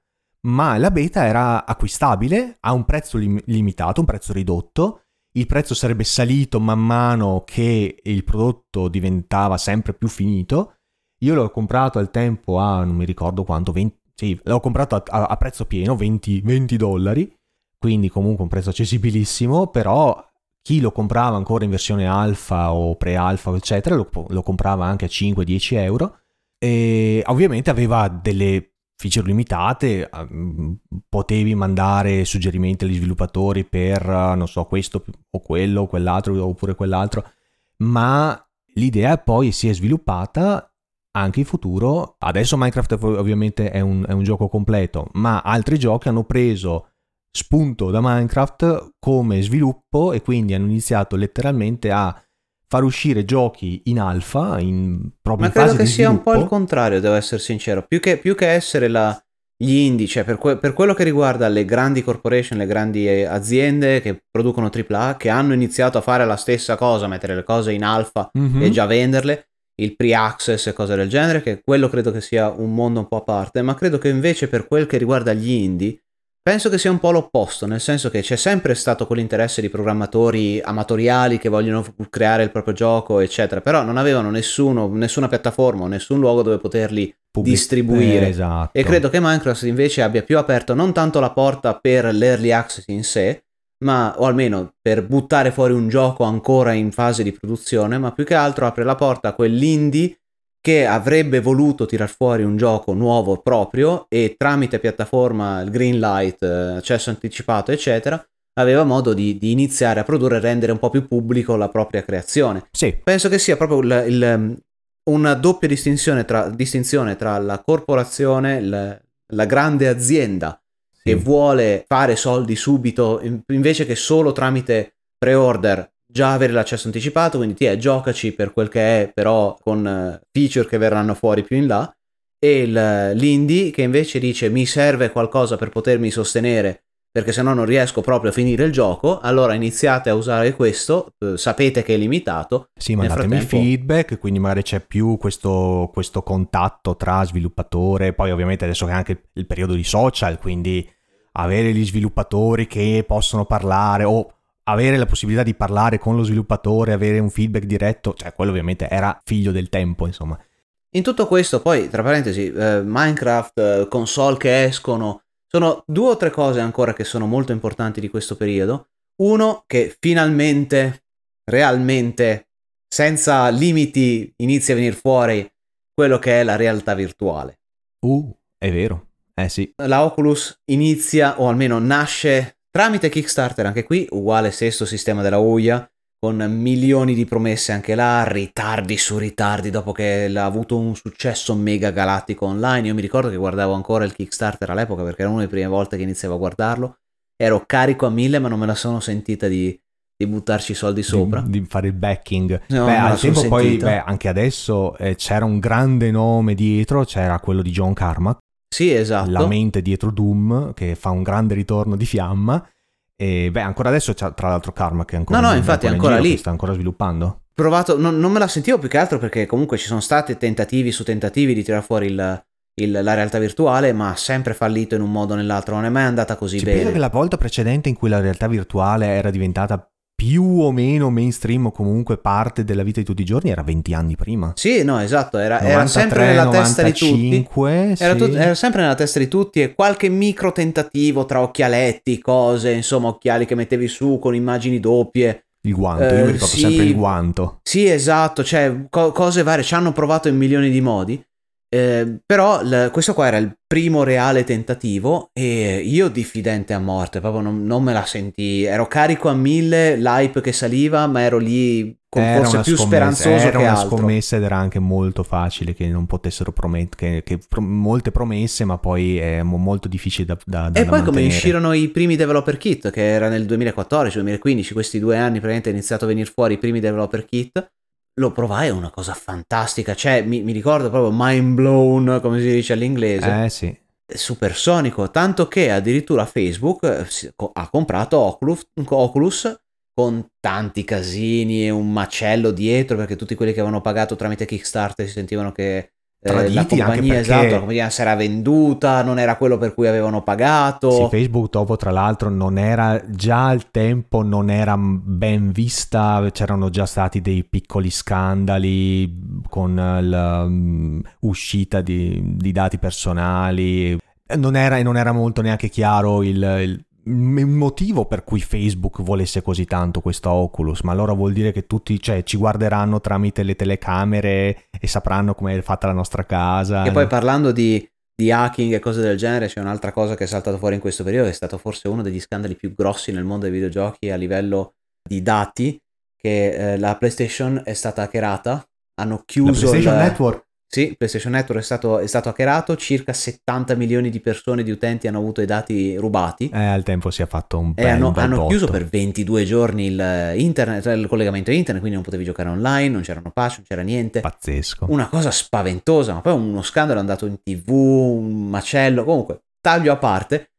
ma la beta era acquistabile a un prezzo lim- limitato, un prezzo ridotto, il prezzo sarebbe salito man mano che il prodotto diventava sempre più finito. Io l'ho comprato al tempo a, non mi ricordo quanto, 20, sì, l'ho comprato a, a, prezzo pieno, 20, 20 dollari, quindi comunque un prezzo accessibilissimo, però chi lo comprava ancora in versione alfa o pre-alfa, eccetera, lo, lo comprava anche a 5-10 euro. E ovviamente aveva delle feature limitate, mm, potevi mandare suggerimenti agli sviluppatori per, non so, questo o quello, o quell'altro, oppure quell'altro, ma l'idea poi si è sviluppata anche in futuro. Adesso Minecraft ovviamente è un, è un gioco completo, ma altri giochi hanno preso spunto da Minecraft come sviluppo e quindi hanno iniziato letteralmente a far uscire giochi in alfa, in proprio Ma credo che sia un po' il contrario, devo essere sincero. Più che, più che essere la, gli indie, cioè per, que- per, quello che riguarda le grandi corporation, le grandi eh, aziende che producono AAA, che hanno iniziato a fare la stessa cosa, mettere le cose in alfa mm-hmm. e già venderle, il pre-access e cose del genere, che quello credo che sia un mondo un po' a parte, ma credo che invece per quel che riguarda gli indie, Penso che sia un po' l'opposto, nel senso che c'è sempre stato quell'interesse di programmatori amatoriali che vogliono creare il proprio gioco, eccetera, però non avevano nessuno, nessuna piattaforma o nessun luogo dove poterli Public- distribuire. Eh, esatto. E credo che Minecraft invece abbia più aperto non tanto la porta per l'early access in sé, ma o almeno per buttare fuori un gioco ancora in fase di produzione, ma più che altro apre la porta a quell'indie che avrebbe voluto tirar fuori un gioco nuovo proprio e tramite piattaforma, il green light, eh, accesso anticipato, eccetera, aveva modo di, di, iniziare a produrre e rendere un po' più pubblico la propria creazione. Sì. Penso che sia proprio il, il, una doppia distinzione tra, distinzione tra la corporazione, il, la grande azienda sì. che vuole fare soldi subito invece che solo tramite pre-order già avere l'accesso anticipato, quindi ti è giocaci per quel che è, però con eh, feature che verranno fuori più in là, e il, l'indie che invece dice mi serve qualcosa per potermi sostenere perché se no non riesco proprio a finire il gioco, allora iniziate a usare questo, eh, sapete che è limitato. Sì, mandatemi frattempo... feedback, quindi magari c'è più questo, questo, contatto tra sviluppatore, poi ovviamente adesso che è anche il periodo di social, quindi avere gli sviluppatori che possono parlare o avere la possibilità di parlare con lo sviluppatore, avere un feedback diretto, cioè quello ovviamente era figlio del tempo, insomma. In tutto questo, poi, tra parentesi, eh, Minecraft, eh, console che escono, sono due o tre cose ancora che sono molto importanti di questo periodo. Uno, che finalmente, realmente, senza limiti, inizia a venire fuori quello che è la realtà virtuale. Uh, è vero. Eh sì. La Oculus inizia, o almeno nasce Tramite Kickstarter, anche qui, uguale stesso sistema della UIA, con milioni di promesse anche là, ritardi su ritardi dopo che ha avuto un successo mega galattico online. Io mi ricordo che guardavo ancora il Kickstarter all'epoca perché era una delle prime volte che iniziavo a guardarlo. Ero carico a mille, ma non me la sono sentita di, di buttarci i soldi sopra. Di, di fare il backing. No, beh, al tempo poi, beh, anche adesso eh, c'era un grande nome dietro, c'era quello di John Carmack sì, esatto. La mente dietro Doom, che fa un grande ritorno di fiamma. E beh, ancora adesso c'è tra l'altro Karma che è ancora, no, no, infatti è ancora lì. sta ancora sviluppando. Provato, non, non, me la sentivo più che altro perché comunque ci sono stati tentativi su tentativi di tirare fuori il, il, la realtà virtuale, ma ha sempre fallito in un modo o nell'altro, non è mai andata così Ci bene. Penso che la volta precedente in cui la realtà virtuale era diventata più o meno mainstream o comunque parte della vita di tutti i giorni era 20 anni prima. Sì, no, esatto, era, 93, era sempre nella 95, testa di tutti. Sì. Era, tut- era, sempre nella testa di tutti e qualche micro tentativo tra occhialetti, cose, insomma, occhiali che mettevi su con immagini doppie. Il guanto, eh, io mi ricordo sì, sempre il guanto. Sì, esatto, cioè co- cose varie, ci hanno provato in milioni di modi. Eh, però l- questo qua era il primo reale tentativo e io diffidente a morte, proprio non, non, me la sentì, ero carico a mille, l'hype che saliva, ma ero lì con era forse più speranzoso era che una altro. scommessa ed era anche molto facile che non potessero promettere, che, che pro- molte promesse, ma poi è molto difficile da, da, da E poi da come uscirono i primi developer kit, che era nel 2014-2015, questi due anni praticamente è iniziato a venire fuori i primi developer kit, lo provai, è una cosa fantastica. Cioè, mi, mi, ricordo proprio mind blown, come si dice all'inglese. Eh sì. Supersonico, tanto che addirittura Facebook eh, ha comprato Oculus, Oculus con tanti casini e un macello dietro perché tutti quelli che avevano pagato tramite Kickstarter si sentivano che Traditi, la compagnia, perché... esatto, la compagnia si era venduta, non era quello per cui avevano pagato. Sì, Facebook dopo tra l'altro non era, già al tempo non era ben vista, c'erano già stati dei piccoli scandali con l'uscita di, di, dati personali, non era, non era molto neanche chiaro il, il il motivo per cui Facebook volesse così tanto questo Oculus, ma allora vuol dire che tutti cioè, ci guarderanno tramite le telecamere e sapranno come è fatta la nostra casa. E poi parlando di, di hacking e cose del genere, c'è un'altra cosa che è saltata fuori in questo periodo, è stato forse uno degli scandali più grossi nel mondo dei videogiochi a livello di dati, che eh, la PlayStation è stata hackerata, hanno chiuso... La PlayStation il... Network? Sì, PlayStation Network è stato, è stato, hackerato, circa 70 milioni di persone, di utenti hanno avuto i dati rubati. Eh, al tempo si è fatto un bel E hanno, bel hanno chiuso per 22 giorni il, internet, il collegamento internet, quindi non potevi giocare online, non c'erano patch, non c'era niente. Pazzesco. Una cosa spaventosa, ma poi uno scandalo è andato in tv, un macello, comunque, taglio a parte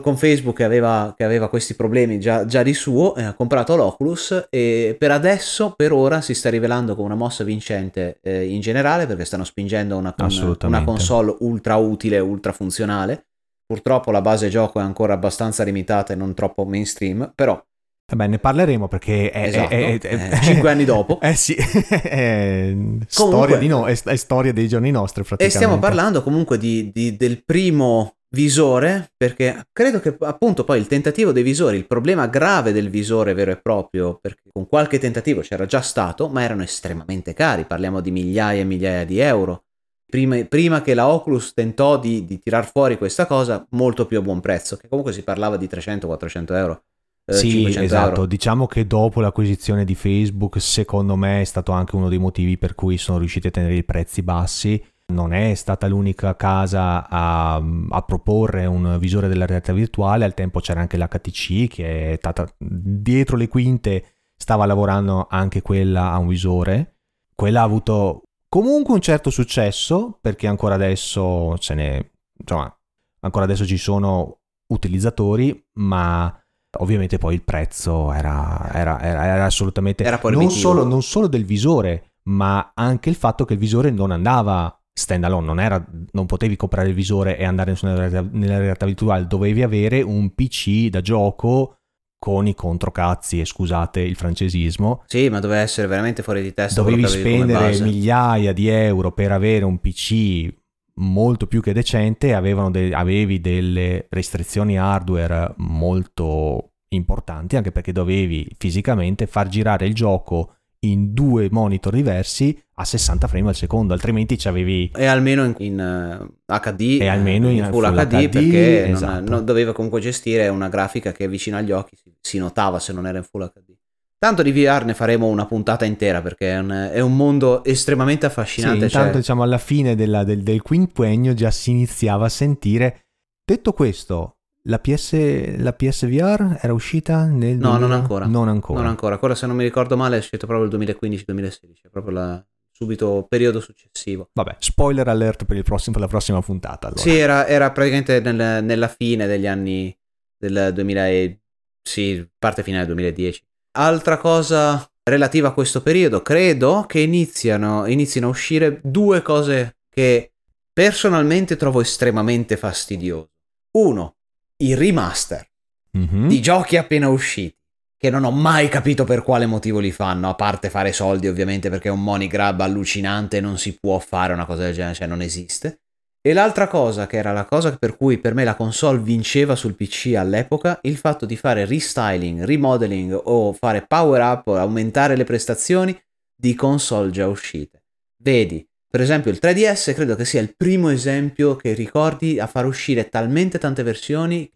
con Facebook che aveva, che aveva questi problemi già, già di suo, eh, ha comprato l'Oculus e per adesso, per ora, si sta rivelando come una mossa vincente eh, in generale perché stanno spingendo una, una console ultra utile, ultra funzionale. Purtroppo la base gioco è ancora abbastanza limitata e non troppo mainstream, però Vabbè, ne parleremo perché è, esatto, è, è, è cinque anni dopo. Eh sì, è, storia, di no, è, storia dei giorni nostri praticamente. E stiamo parlando comunque di, di, del primo visore, perché credo che appunto poi il tentativo dei visori, il problema grave del visore vero e proprio, perché con qualche tentativo c'era già stato, ma erano estremamente cari, parliamo di migliaia e migliaia di euro. Prima, prima che la Oculus tentò di, di tirar fuori questa cosa molto più a buon prezzo, che comunque si parlava di 300-400 euro. Eh, sì, esatto. Euro. Diciamo che dopo l'acquisizione di Facebook, secondo me è stato anche uno dei motivi per cui sono riusciti a tenere i prezzi bassi non è stata l'unica casa a, a, proporre un visore della realtà virtuale, al tempo c'era anche l'HTC che è stata dietro le quinte, stava lavorando anche quella a un visore. Quella ha avuto comunque un certo successo perché ancora adesso ce ne insomma, ancora adesso ci sono utilizzatori, ma ovviamente poi il prezzo era, era, era, era assolutamente era non solo, non solo del visore, ma anche il fatto che il visore non andava standalone, non, era, non potevi comprare il visore e andare nella realtà, nella realtà virtuale, dovevi avere un PC da gioco con i controcazzi, e scusate il francesismo. Sì, ma doveva essere veramente fuori di testa. Dovevi spendere migliaia di euro per avere un PC molto più che decente, de- avevi delle restrizioni hardware molto importanti, anche perché dovevi fisicamente far girare il gioco in due monitor diversi a 60 frame al secondo, altrimenti ci avevi... E almeno in, in uh, HD, e almeno in, in full, full HD, HD, perché esatto. non, non doveva comunque gestire una grafica che vicino agli occhi si, si, notava se non era in full HD. Tanto di VR ne faremo una puntata intera perché è un, è un mondo estremamente affascinante. Sì, intanto cioè... diciamo alla fine della, del, del quinquennio già si iniziava a sentire... Detto questo, la, PS, la PSVR era uscita nel... No, 2000? non ancora. Non ancora. Non ancora. Ancora, se non mi ricordo male, è uscito proprio il 2015-2016, proprio la, subito periodo successivo. Vabbè, spoiler alert per, prossimo, per la prossima puntata. Allora. Sì, era, era praticamente nel, nella fine degli anni del 2000, e, sì, parte finale 2010. Altra cosa relativa a questo periodo, credo che iniziano, inizino a uscire due cose che personalmente trovo estremamente fastidiose. Uno, i remaster mm-hmm. di giochi appena usciti. che non ho mai capito per quale motivo li fanno, a parte fare soldi ovviamente perché è un money grab allucinante e non si può fare una cosa del genere, cioè non esiste. E l'altra cosa, che era la cosa per cui per me la console vinceva sul PC all'epoca, il fatto di fare restyling, remodeling o fare power up o aumentare le prestazioni di console già uscite. Vedi, per esempio il 3DS credo che sia il primo esempio che ricordi a far uscire talmente tante versioni.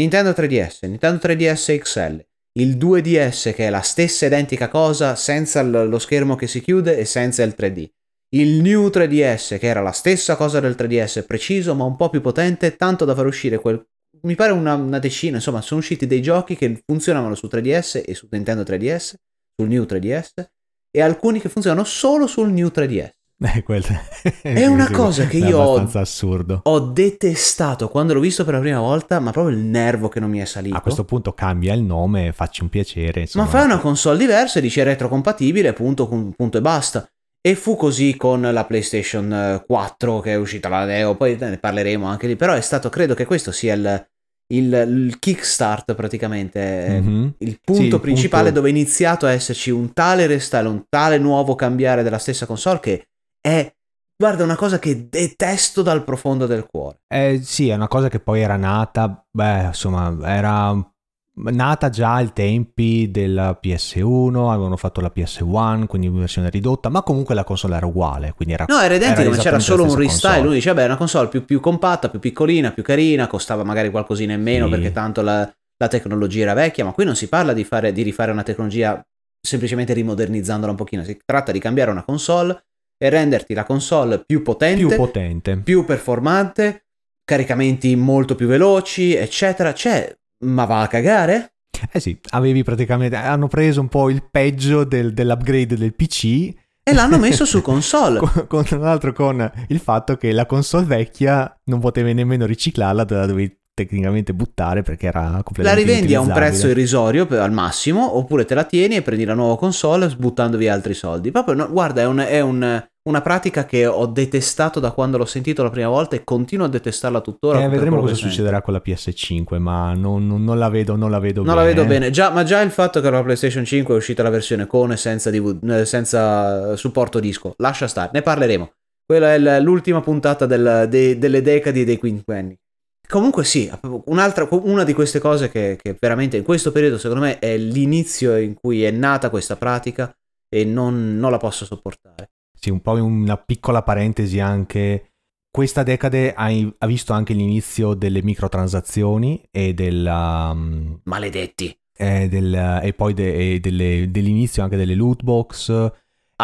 Nintendo 3DS, Nintendo 3DS XL, il 2DS che è la stessa identica cosa senza lo schermo che si chiude e senza il 3D. Il New 3DS che era la stessa cosa del 3DS preciso ma un po' più potente tanto da far uscire quel... Mi pare una, una decina, insomma sono usciti dei giochi che funzionavano su 3DS e su Nintendo 3DS, sul New 3DS e alcuni che funzionano solo sul New 3DS. Eh, quel... È una cosa che io ho, ho detestato quando l'ho visto per la prima volta, ma proprio il nervo che non mi è salito. A questo punto cambia il nome, facci un piacere. Insomma. Ma fai una console diversa e dici retrocompatibile, punto, punto e basta. E fu così con la PlayStation 4 eh, che è uscita la Neo, poi ne parleremo anche lì, però è stato, credo che questo sia il, il, il kickstart praticamente, mm-hmm. il punto sì, il principale punto... dove è iniziato a esserci un tale restyle, un tale nuovo cambiare della stessa console che è guarda una cosa che detesto dal profondo del cuore. Eh sì, è una cosa che poi era nata, beh, insomma, era nata già ai tempi della PS1, avevano fatto la PS1, quindi in versione ridotta, ma comunque la console era uguale, quindi era No, era identico, ma c'era solo un restyle, lui diceva, beh, è una console più, più, compatta, più piccolina, più carina, costava magari qualcosina in meno sì. perché tanto la, la, tecnologia era vecchia, ma qui non si parla di, fare, di rifare una tecnologia semplicemente rimodernizzandola un pochino, si tratta di cambiare una console e renderti la console più potente, più, potente. più performante, caricamenti molto più veloci, eccetera. Cioè, ma va a cagare? Eh sì, avevi praticamente. Hanno preso un po' il peggio del, dell'upgrade del PC. E l'hanno messo su console. con, con, tra l'altro con il fatto che la console vecchia non potevi nemmeno riciclarla, te la dovevi tecnicamente buttare perché era completamente La rivendi a un prezzo irrisorio al massimo, oppure te la tieni e prendi la nuova console buttando via altri soldi. Proprio, no, guarda, è un, è un una pratica che ho detestato da quando l'ho sentito la prima volta e continuo a detestarla tuttora. Eh, vedremo cosa succederà con la PS5, ma non, non, non la vedo, non la vedo non bene. la vedo bene. Già, ma già il fatto che la PlayStation 5 è uscita la versione con e senza, DV, eh, senza supporto disco, lascia stare, ne parleremo. Quella è l'ultima puntata del, de, delle decadi dei quinquenni. Comunque sì, una di queste cose che, che veramente in questo periodo secondo me è l'inizio in cui è nata questa pratica e non, non la posso sopportare. Sì, un po' una piccola parentesi anche. Questa decade ha, ha visto anche l'inizio delle microtransazioni e della... Um, Maledetti! E, del, e poi de, e delle, dell'inizio anche delle loot box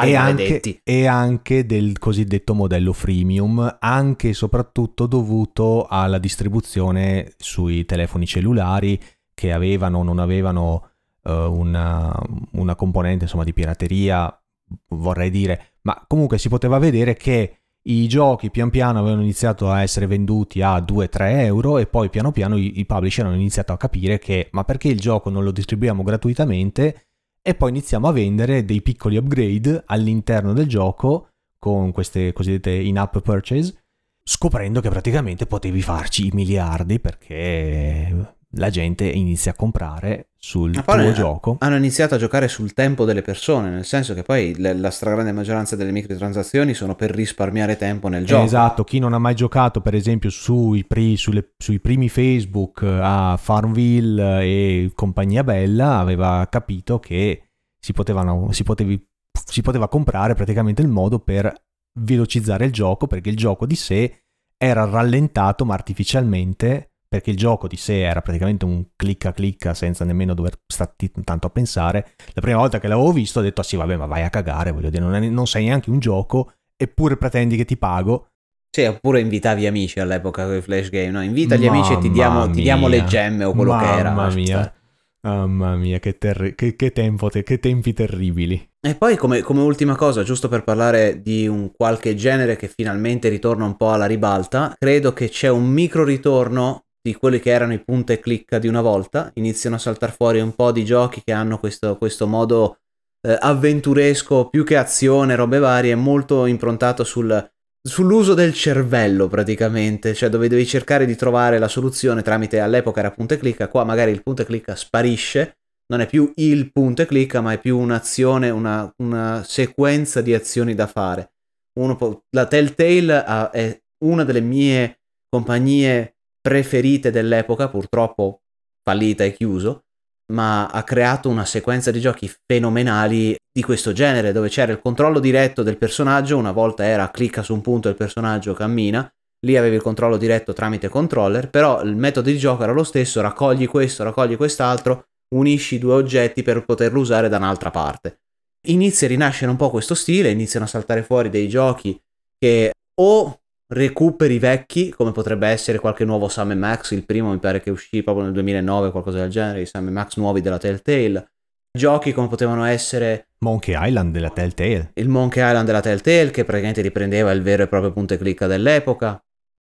e anche, e anche, del cosiddetto modello freemium, anche e soprattutto dovuto alla distribuzione sui telefoni cellulari che avevano o non avevano uh, una, una, componente insomma, di pirateria, vorrei dire, ma comunque si poteva vedere che i giochi pian piano avevano iniziato a essere venduti a 2-3 euro e poi piano piano i, publisher hanno iniziato a capire che ma perché il gioco non lo distribuiamo gratuitamente? E poi iniziamo a vendere dei piccoli upgrade all'interno del gioco con queste cosiddette in-app purchase scoprendo che praticamente potevi farci i miliardi perché la gente inizia a comprare sul tuo gioco. Hanno iniziato a giocare sul tempo delle persone, nel senso che poi la stragrande maggioranza delle microtransazioni sono per risparmiare tempo nel gioco. Esatto, chi non ha mai giocato per esempio sui, pri, sulle, sui primi Facebook a Farmville e compagnia bella aveva capito che si, potevano, si, potevi, si poteva comprare praticamente il modo per velocizzare il gioco perché il gioco di sé era rallentato ma artificialmente perché il gioco di sé era praticamente un clicca clicca senza nemmeno dover stare tanto a pensare. La prima volta che l'avevo visto ho detto ah sì vabbè ma vai a cagare, voglio dire, non, è, non sei neanche un gioco eppure pretendi che ti pago. Sì, oppure invitavi amici all'epoca con i flash game, no? Invita gli amici e ti diamo, ti diamo, le gemme o quello Mamma che era. Mamma mia. Mamma mia, che, terri- che, che, tempo, te- che tempi terribili. E poi come, come, ultima cosa, giusto per parlare di un qualche genere che finalmente ritorna un po' alla ribalta, credo che c'è un micro ritorno di quelli che erano i punta e clicca di una volta, iniziano a saltare fuori un po' di giochi che hanno questo, questo modo eh, avventuresco, più che azione, robe varie, molto improntato sul, sull'uso del cervello praticamente, cioè dove devi cercare di trovare la soluzione tramite all'epoca era punta e clicca, qua magari il punta e clicca sparisce, non è più il punto e clicca, ma è più un'azione, una, una sequenza di azioni da fare. Può, la Telltale ha, è una delle mie compagnie preferite dell'epoca, purtroppo fallita e chiuso, ma ha creato una sequenza di giochi fenomenali di questo genere, dove c'era il controllo diretto del personaggio, una volta era clicca su un punto e il personaggio cammina, lì avevi il controllo diretto tramite controller, però il metodo di gioco era lo stesso, raccogli questo, raccogli quest'altro, unisci due oggetti per poterlo usare da un'altra parte. Inizia a rinascere un po' questo stile, iniziano a saltare fuori dei giochi che o recuperi vecchi, come potrebbe essere qualche nuovo Sam Max, il primo mi pare che uscì proprio nel 2009 o qualcosa del genere, i Sam Max nuovi della Telltale. Giochi come potevano essere Monkey Island della Telltale. Il Monkey Island della Telltale che praticamente riprendeva il vero e proprio punto e clicca dell'epoca.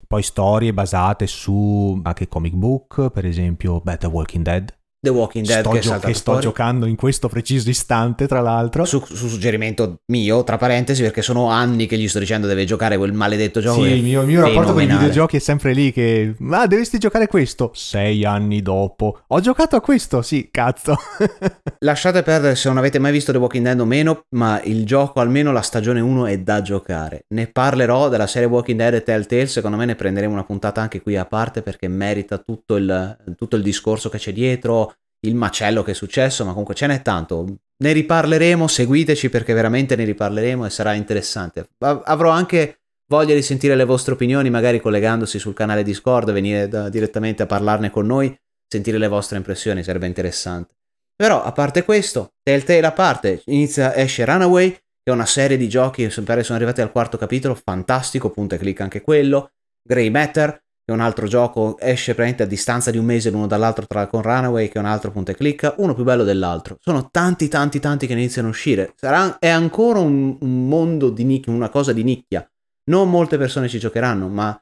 Poi storie basate su anche comic book, per esempio Better Walking Dead. The Walking Dead sto che, gio- che sto giocando in questo preciso istante, tra l'altro. Su, su, suggerimento mio, tra parentesi, perché sono anni che gli sto dicendo deve giocare quel maledetto gioco. Sì, il mio, mio rapporto con i videogiochi è sempre lì che... Ma ah, dovresti giocare questo? Sei anni dopo. Ho giocato a questo? Sì, cazzo. Lasciate perdere se non avete mai visto The Walking Dead o meno, ma il gioco, almeno la stagione 1, è da giocare. Ne parlerò della serie Walking Dead e Telltale, secondo me ne prenderemo una puntata anche qui a parte perché merita tutto il, tutto il discorso che c'è dietro il macello che è successo, ma comunque ce n'è tanto. Ne riparleremo, seguiteci perché veramente ne riparleremo e sarà interessante. Avrò anche voglia di sentire le vostre opinioni, magari collegandosi sul canale Discord, venire da, direttamente a parlarne con noi, sentire le vostre impressioni, sarebbe interessante. Però, a parte questo, Telltale a parte, inizia, esce Runaway, che è una serie di giochi, pare sono arrivati al quarto capitolo, fantastico, punta e clicca anche quello. Grey Matter, che è un altro gioco, esce praticamente a distanza di un mese l'uno dall'altro tra con Runaway, che è un altro punto e clicca, uno più bello dell'altro. Sono tanti, tanti, tanti che iniziano a uscire. Sarà, è ancora un, un mondo di nicchia, una cosa di nicchia. Non molte persone ci giocheranno, ma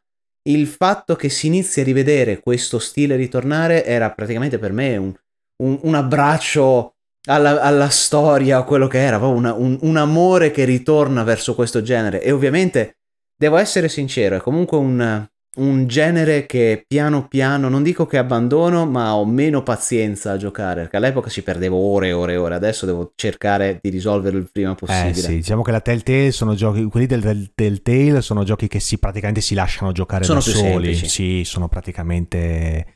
il fatto che si inizi a rivedere questo stile ritornare era praticamente per me un, un, un abbraccio alla, alla, storia, quello che era, una, un, un amore che ritorna verso questo genere. E ovviamente, devo essere sincero, è comunque un un genere che piano piano, non dico che abbandono, ma ho meno pazienza a giocare, perché all'epoca ci perdevo ore e ore e ore, adesso devo cercare di risolverlo il prima possibile. Eh sì, diciamo che la Telltale sono giochi, quelli del, del Telltale sono giochi che si praticamente si lasciano giocare sono da soli, semplici. sì, sono praticamente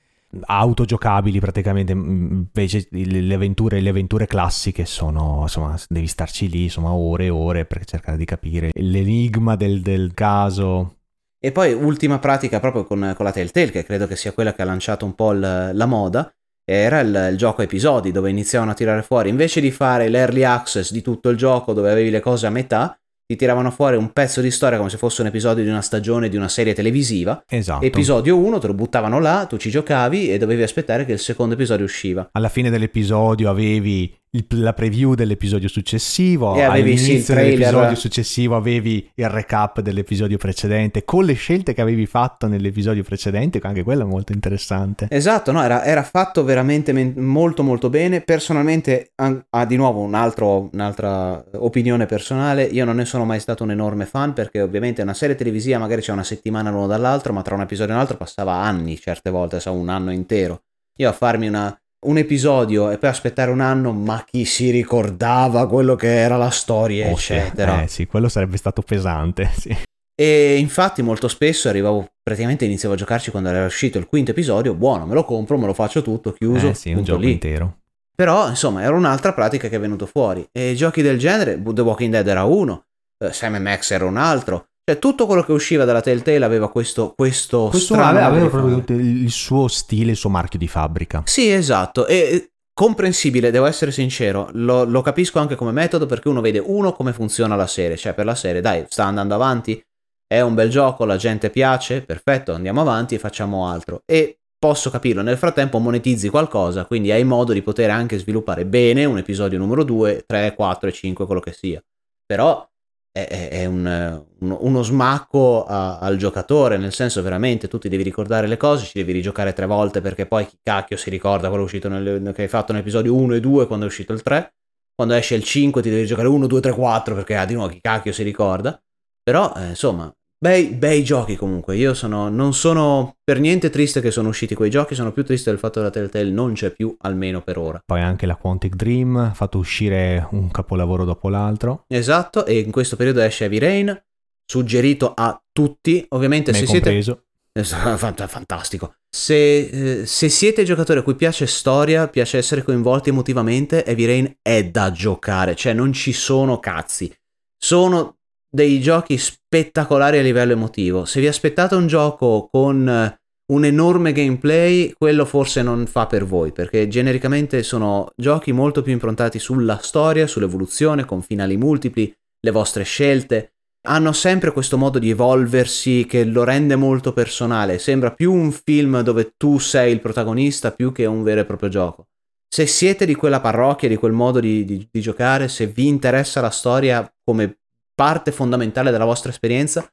autogiocabili praticamente invece le avventure, le avventure classiche sono insomma devi starci lì insomma ore e ore per cercare di capire l'enigma del, del caso e poi ultima pratica proprio con, con la Telltale, che credo che sia quella che ha lanciato un po' il, la moda, era il, il, gioco a episodi, dove iniziavano a tirare fuori, invece di fare l'early access di tutto il gioco, dove avevi le cose a metà, ti tiravano fuori un pezzo di storia come se fosse un episodio di una stagione di una serie televisiva. Esatto. Episodio 1 te lo buttavano là, tu ci giocavi e dovevi aspettare che il secondo episodio usciva. Alla fine dell'episodio avevi il, la preview dell'episodio successivo, e avevi all'inizio sì, dell'episodio successivo avevi il recap dell'episodio precedente con le scelte che avevi fatto nell'episodio precedente, anche quello è molto interessante. Esatto, no, era, era fatto veramente molto molto bene. Personalmente ha ah, di nuovo un altro, un'altra opinione personale, io non ne sono mai stato un enorme fan perché ovviamente una serie televisiva magari c'è una settimana l'uno dall'altro, ma tra un episodio e un altro passava anni certe volte, so, un anno intero. Io a farmi una un episodio e poi aspettare un anno, ma chi si ricordava quello che era la storia, oh, eccetera. Eh sì, quello sarebbe stato pesante, sì. E infatti molto spesso arrivavo, praticamente iniziavo a giocarci quando era uscito il quinto episodio, buono, me lo compro, me lo faccio tutto, chiuso. Eh sì, un gioco lì. intero. Però, insomma, era un'altra pratica che è venuta fuori. E giochi del genere, The Walking Dead era uno, eh, Sam Max era un altro, cioè, tutto quello che usciva dalla Telltale aveva questo, questo, questo strano aveva proprio il suo stile, il suo marchio di fabbrica. Sì, esatto. E comprensibile, devo essere sincero, lo, lo, capisco anche come metodo perché uno vede uno come funziona la serie, cioè per la serie, dai, sta andando avanti, è un bel gioco, la gente piace, perfetto, andiamo avanti e facciamo altro. E posso capirlo, nel frattempo monetizzi qualcosa, quindi hai modo di poter anche sviluppare bene un episodio numero 2, 3, 4 e 5, quello che sia. Però è, è un, uno smacco a, al giocatore, nel senso veramente tu ti devi ricordare le cose, ci devi rigiocare tre volte perché poi chi cacchio si ricorda quello nel, che hai fatto nell'episodio 1 e 2 quando è uscito il 3, quando esce il 5 ti devi giocare 1, 2, 3, 4 perché ah, di nuovo chi cacchio si ricorda, però eh, insomma Bei, bei giochi comunque, io sono, non sono per niente triste che sono usciti quei giochi, sono più triste del fatto che la Telltale non c'è più, almeno per ora. Poi anche la Quantic Dream ha fatto uscire un capolavoro dopo l'altro. Esatto, e in questo periodo esce Heavy Rain, suggerito a tutti, ovviamente Me se compreso. siete... Fantastico. Se, eh, se, siete giocatori a cui piace storia, piace essere coinvolti emotivamente, Heavy Rain è da giocare, cioè non ci sono cazzi. Sono dei giochi spettacolari a livello emotivo. Se vi aspettate un gioco con eh, un enorme gameplay, quello forse non fa per voi, perché genericamente sono giochi molto più improntati sulla storia, sull'evoluzione, con finali multipli, le vostre scelte. Hanno sempre questo modo di evolversi che lo rende molto personale. Sembra più un film dove tu sei il protagonista più che un vero e proprio gioco. Se siete di quella parrocchia, di quel modo di, di, di giocare, se vi interessa la storia come parte fondamentale della vostra esperienza,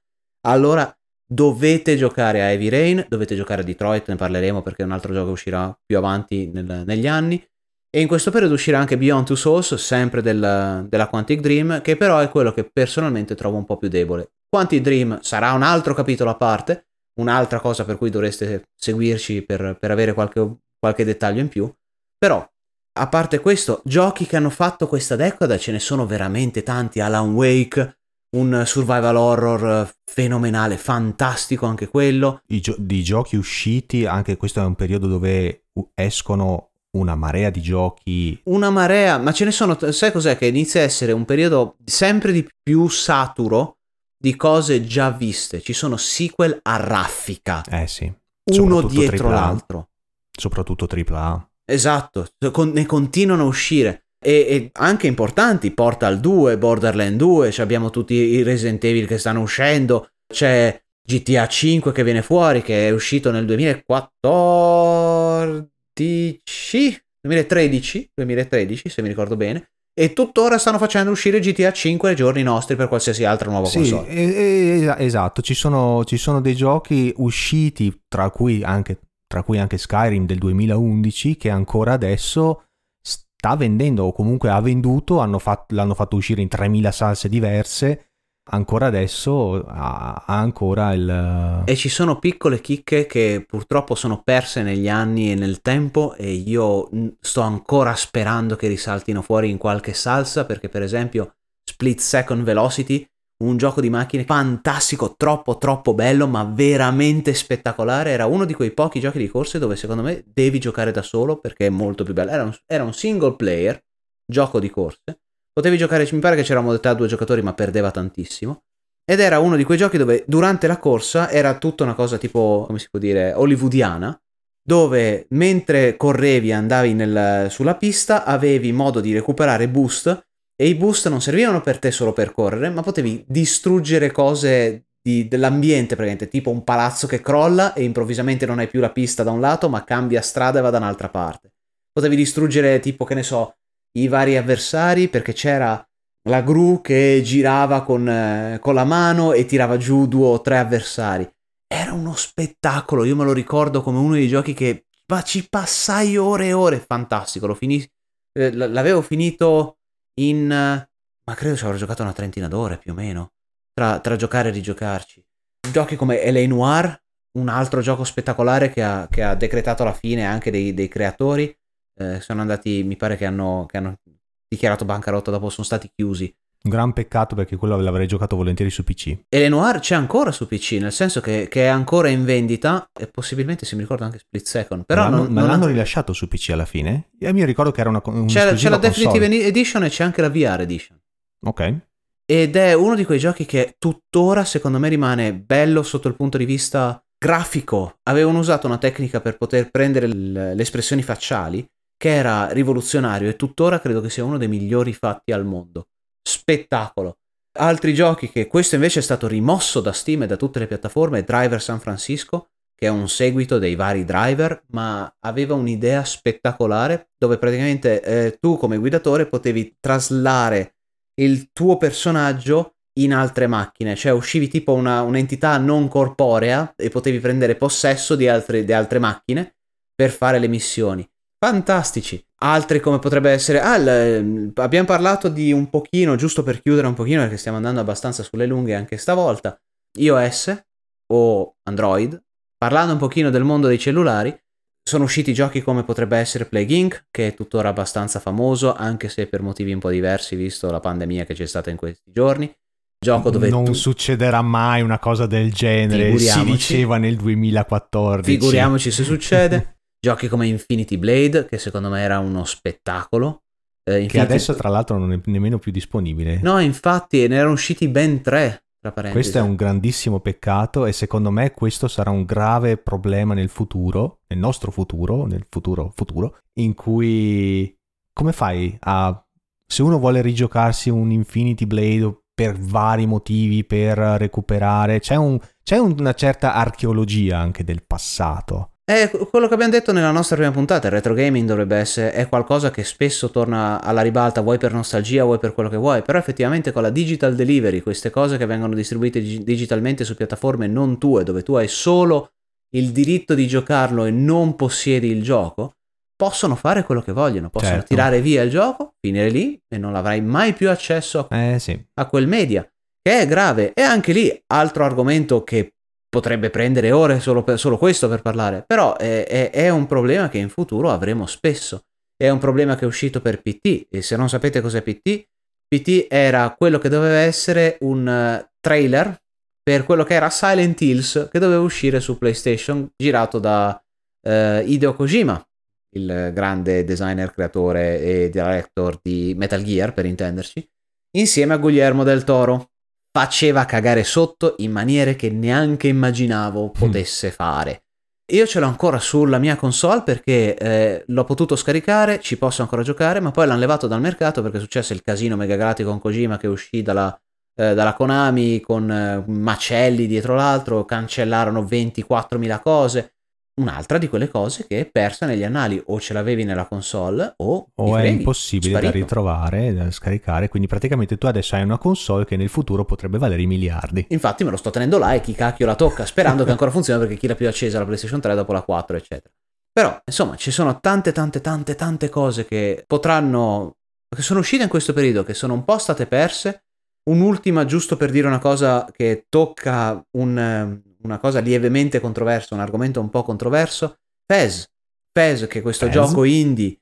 allora dovete giocare a Heavy Rain, dovete giocare a Detroit, ne parleremo perché è un altro gioco che uscirà più avanti nel, negli anni. E in questo periodo uscirà anche Beyond Two Souls, sempre del, della Quantic Dream, che però è quello che personalmente trovo un po' più debole. Quantic Dream sarà un altro capitolo a parte, un'altra cosa per cui dovreste seguirci per, per avere qualche, qualche dettaglio in più. Però a parte questo, giochi che hanno fatto questa decada ce ne sono veramente tanti. Alan Wake, un survival horror fenomenale, fantastico anche quello. I gio- di giochi usciti, anche questo è un periodo dove escono una marea di giochi. Una marea, ma ce ne sono, sai cos'è? Che inizia a essere un periodo sempre di più saturo di cose già viste. Ci sono sequel a raffica. Eh sì. Uno dietro AAA. l'altro. Soprattutto AAA. Esatto, ne continuano a uscire. E, e, anche importanti, Portal 2, Borderland 2, abbiamo tutti i Resident Evil che stanno uscendo, c'è GTA 5 che viene fuori, che è uscito nel 2014, 2013, 2013 se mi ricordo bene, e tuttora stanno facendo uscire GTA 5 ai giorni nostri per qualsiasi altra nuova sì, console. esatto, ci sono, ci sono dei giochi usciti, tra cui anche tra cui anche Skyrim del 2011, che ancora adesso sta vendendo o comunque ha venduto, fatto, l'hanno fatto uscire in 3000 salse diverse, ancora adesso ha, ha, ancora il... E ci sono piccole chicche che purtroppo sono perse negli anni e nel tempo e io sto ancora sperando che risaltino fuori in qualche salsa perché per esempio Split Second Velocity un gioco di macchine fantastico, troppo troppo bello, ma veramente spettacolare. Era uno di quei pochi giochi di corse dove secondo me devi giocare da solo perché è molto più bello. Era un, era un single player, gioco di corse. Potevi giocare, mi pare che c'era modalità a due giocatori, ma perdeva tantissimo. Ed era uno di quei giochi dove durante la corsa era tutta una cosa tipo, come si può dire, hollywoodiana, dove mentre correvi e andavi nel, sulla pista avevi modo di recuperare boost e i boost non servivano per te solo per correre, ma potevi distruggere cose di, dell'ambiente, praticamente, tipo un palazzo che crolla e improvvisamente non hai più la pista da un lato, ma cambia strada e va da un'altra parte. Potevi distruggere, tipo, che ne so, i vari avversari perché c'era la gru che girava con, eh, con la mano e tirava giù due o tre avversari. Era uno spettacolo, io me lo ricordo come uno dei giochi che ma ci passai ore e ore, fantastico, lo finis- eh, l'avevo finito in... ma credo ci avrò giocato una trentina d'ore più o meno, tra, tra giocare e rigiocarci. Giochi come L.A. Noir, un altro gioco spettacolare che ha, che ha decretato la fine anche dei, dei creatori, eh, sono andati, mi pare che hanno, che hanno dichiarato bancarotta dopo, sono stati chiusi. Un gran peccato perché quello l'avrei giocato volentieri su PC. E le Noir c'è ancora su PC, nel senso che, che, è ancora in vendita e possibilmente se mi ricordo anche Split Second. Però ma, non, non, ma non l'hanno ha... rilasciato su PC alla fine? Io mi ricordo che era una, un c'è, c'è la console. Definitive Edition e c'è anche la VR Edition. Ok. Ed è uno di quei giochi che tuttora secondo me rimane bello sotto il punto di vista grafico. Avevano usato una tecnica per poter prendere le espressioni facciali che era rivoluzionario e tuttora credo che sia uno dei migliori fatti al mondo. Spettacolo. Altri giochi che questo invece è stato rimosso da Steam e da tutte le piattaforme, Driver San Francisco, che è un seguito dei vari driver, ma aveva un'idea spettacolare dove praticamente eh, tu come guidatore potevi traslare il tuo personaggio in altre macchine, cioè uscivi tipo una, un'entità non corporea e potevi prendere possesso di altre, di altre macchine per fare le missioni. Fantastici. Altri come potrebbe essere... Ah, l... abbiamo parlato di un pochino, giusto per chiudere un pochino, perché stiamo andando abbastanza sulle lunghe anche stavolta. iOS o Android, parlando un pochino del mondo dei cellulari, sono usciti giochi come potrebbe essere Plague Inc., che è tuttora abbastanza famoso, anche se per motivi un po' diversi, visto la pandemia che c'è stata in questi giorni. Gioco dove non tu... succederà mai una cosa del genere, si diceva nel 2014. Figuriamoci se succede. Giochi come Infinity Blade, che secondo me era uno spettacolo. Eh, Infinity... Che adesso tra l'altro non è nemmeno più disponibile. No, infatti ne erano usciti ben tre. Questo è un grandissimo peccato e secondo me questo sarà un grave problema nel futuro, nel nostro futuro, nel futuro futuro, in cui come fai a... Se uno vuole rigiocarsi un Infinity Blade per vari motivi, per recuperare, c'è, un, c'è una certa archeologia anche del passato. È quello che abbiamo detto nella nostra prima puntata, il retro gaming dovrebbe essere è qualcosa che spesso torna alla ribalta, vuoi per nostalgia, vuoi per quello che vuoi, però effettivamente con la digital delivery, queste cose che vengono distribuite digitalmente su piattaforme non tue, dove tu hai solo il diritto di giocarlo e non possiedi il gioco, possono fare quello che vogliono, possono certo. tirare via il gioco, finire lì e non avrai mai più accesso a, eh, sì. a quel media, che è grave. E anche lì, altro argomento che potrebbe prendere ore solo, per, solo questo per parlare, però è, è, è, un problema che in futuro avremo spesso. È un problema che è uscito per PT e se non sapete cos'è PT, PT era quello che doveva essere un uh, trailer per quello che era Silent Hills che doveva uscire su PlayStation girato da uh, Hideo Kojima, il grande designer, creatore e director di Metal Gear per intenderci, insieme a Guillermo del Toro faceva cagare sotto in maniere che neanche immaginavo mm. potesse fare. Io ce l'ho ancora sulla mia console perché eh, l'ho potuto scaricare, ci posso ancora giocare, ma poi l'hanno levato dal mercato perché è successo il casino mega galatico con Kojima che uscì dalla, eh, dalla Konami con eh, macelli dietro l'altro, cancellarono 24.000 cose un'altra di quelle cose che è persa negli annali, o ce l'avevi nella console o, o è impossibile sparito. da ritrovare, da scaricare, quindi praticamente tu adesso hai una console che nel futuro potrebbe valere i miliardi. Infatti me lo sto tenendo là e chi cacchio la tocca, sperando che ancora funzioni perché chi l'ha più accesa la PlayStation 3 dopo la 4, eccetera. Però, insomma, ci sono tante, tante, tante, tante cose che potranno... che sono uscite in questo periodo, che sono un po' state perse. Un'ultima, giusto per dire una cosa che tocca un, una cosa lievemente controversa, un argomento un po' controverso, Fez. Fez, che è questo Fez? gioco indie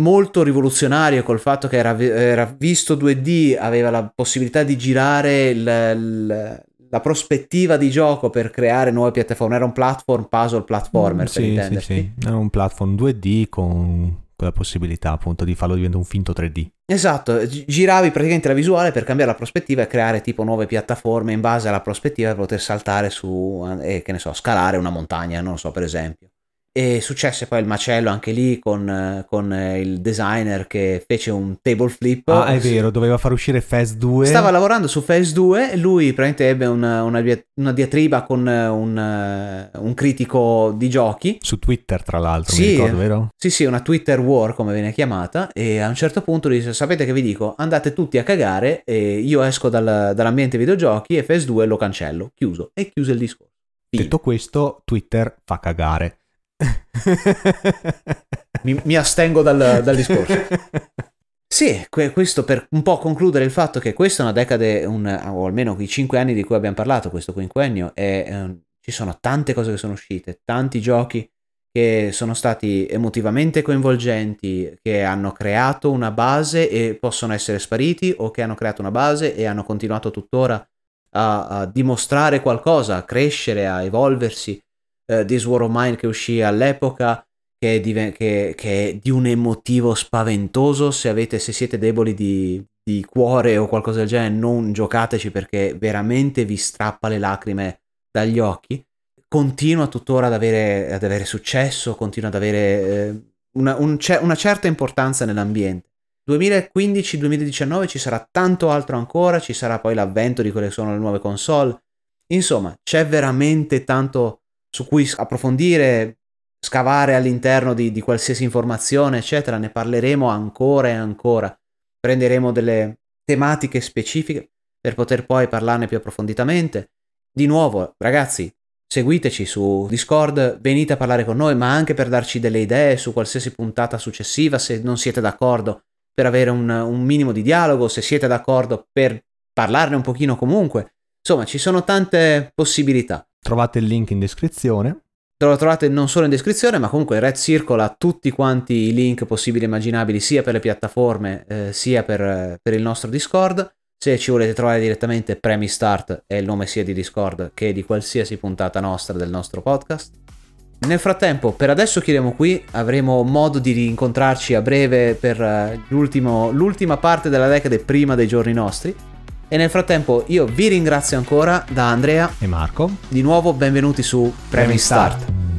molto rivoluzionario col fatto che era, era, visto 2D, aveva la possibilità di girare il, il, la prospettiva di gioco per creare nuove piattaforme. Era un platform puzzle platformer, mm, sì, sì, sì, Era un platform 2D con la possibilità appunto di farlo diventare un finto 3D. Esatto, giravi praticamente la visuale per cambiare la prospettiva e creare tipo nuove piattaforme in base alla prospettiva per poter saltare su e eh, che ne so, scalare una montagna, non so per esempio. E successe poi il macello anche lì con, con, il designer che fece un table flip. Ah, è vero, doveva far uscire Phase 2. Stava lavorando su Phase 2 e lui praticamente ebbe una, una, una diatriba con un, un, critico di giochi. Su Twitter, tra l'altro, sì, ricordo, vero? Sì, sì, una Twitter war, come viene chiamata. E a un certo punto lui disse, sapete che vi dico? Andate tutti a cagare e io esco dal, dall'ambiente videogiochi e Phase 2 lo cancello. Chiuso. E chiuse il discorso. Detto questo, Twitter fa cagare mi, mi, astengo dal, dal discorso. Sì, questo per un po' concludere il fatto che questa è una decade, un, o almeno i cinque anni di cui abbiamo parlato, questo quinquennio, e eh, ci sono tante cose che sono uscite, tanti giochi che sono stati emotivamente coinvolgenti, che hanno creato una base e possono essere spariti, o che hanno creato una base e hanno continuato tuttora a, a dimostrare qualcosa, a crescere, a evolversi uh, This War of Mine che uscì all'epoca, che è, di, che, che è, di, un emotivo spaventoso. Se, avete, se siete deboli di, di, cuore o qualcosa del genere, non giocateci perché veramente vi strappa le lacrime dagli occhi. Continua tuttora ad avere, ad avere successo, continua ad avere eh, una, un, una certa importanza nell'ambiente. 2015-2019 ci sarà tanto altro ancora, ci sarà poi l'avvento di quelle che sono le nuove console. Insomma, c'è veramente tanto su cui approfondire, scavare all'interno di, di qualsiasi informazione, eccetera, ne parleremo ancora e ancora. Prenderemo delle tematiche specifiche per poter poi parlarne più approfonditamente. Di nuovo, ragazzi, seguiteci su Discord, venite a parlare con noi, ma anche per darci delle idee su qualsiasi puntata successiva, se non siete d'accordo, per avere un, un minimo di dialogo, se siete d'accordo per parlarne un pochino comunque. Insomma, ci sono tante possibilità. Trovate il link in descrizione. Lo trovate non solo in descrizione, ma comunque Red Circle ha tutti quanti i link possibili e immaginabili, sia per le piattaforme, eh, sia per, per, il nostro Discord. Se ci volete trovare direttamente, Premi Start è il nome sia di Discord che di qualsiasi puntata nostra del nostro podcast. Nel frattempo, per adesso chiudiamo qui, avremo modo di rincontrarci a breve per eh, l'ultima parte della decade prima dei giorni nostri. E nel frattempo io vi ringrazio ancora da Andrea e Marco. Di nuovo benvenuti su Premi Start.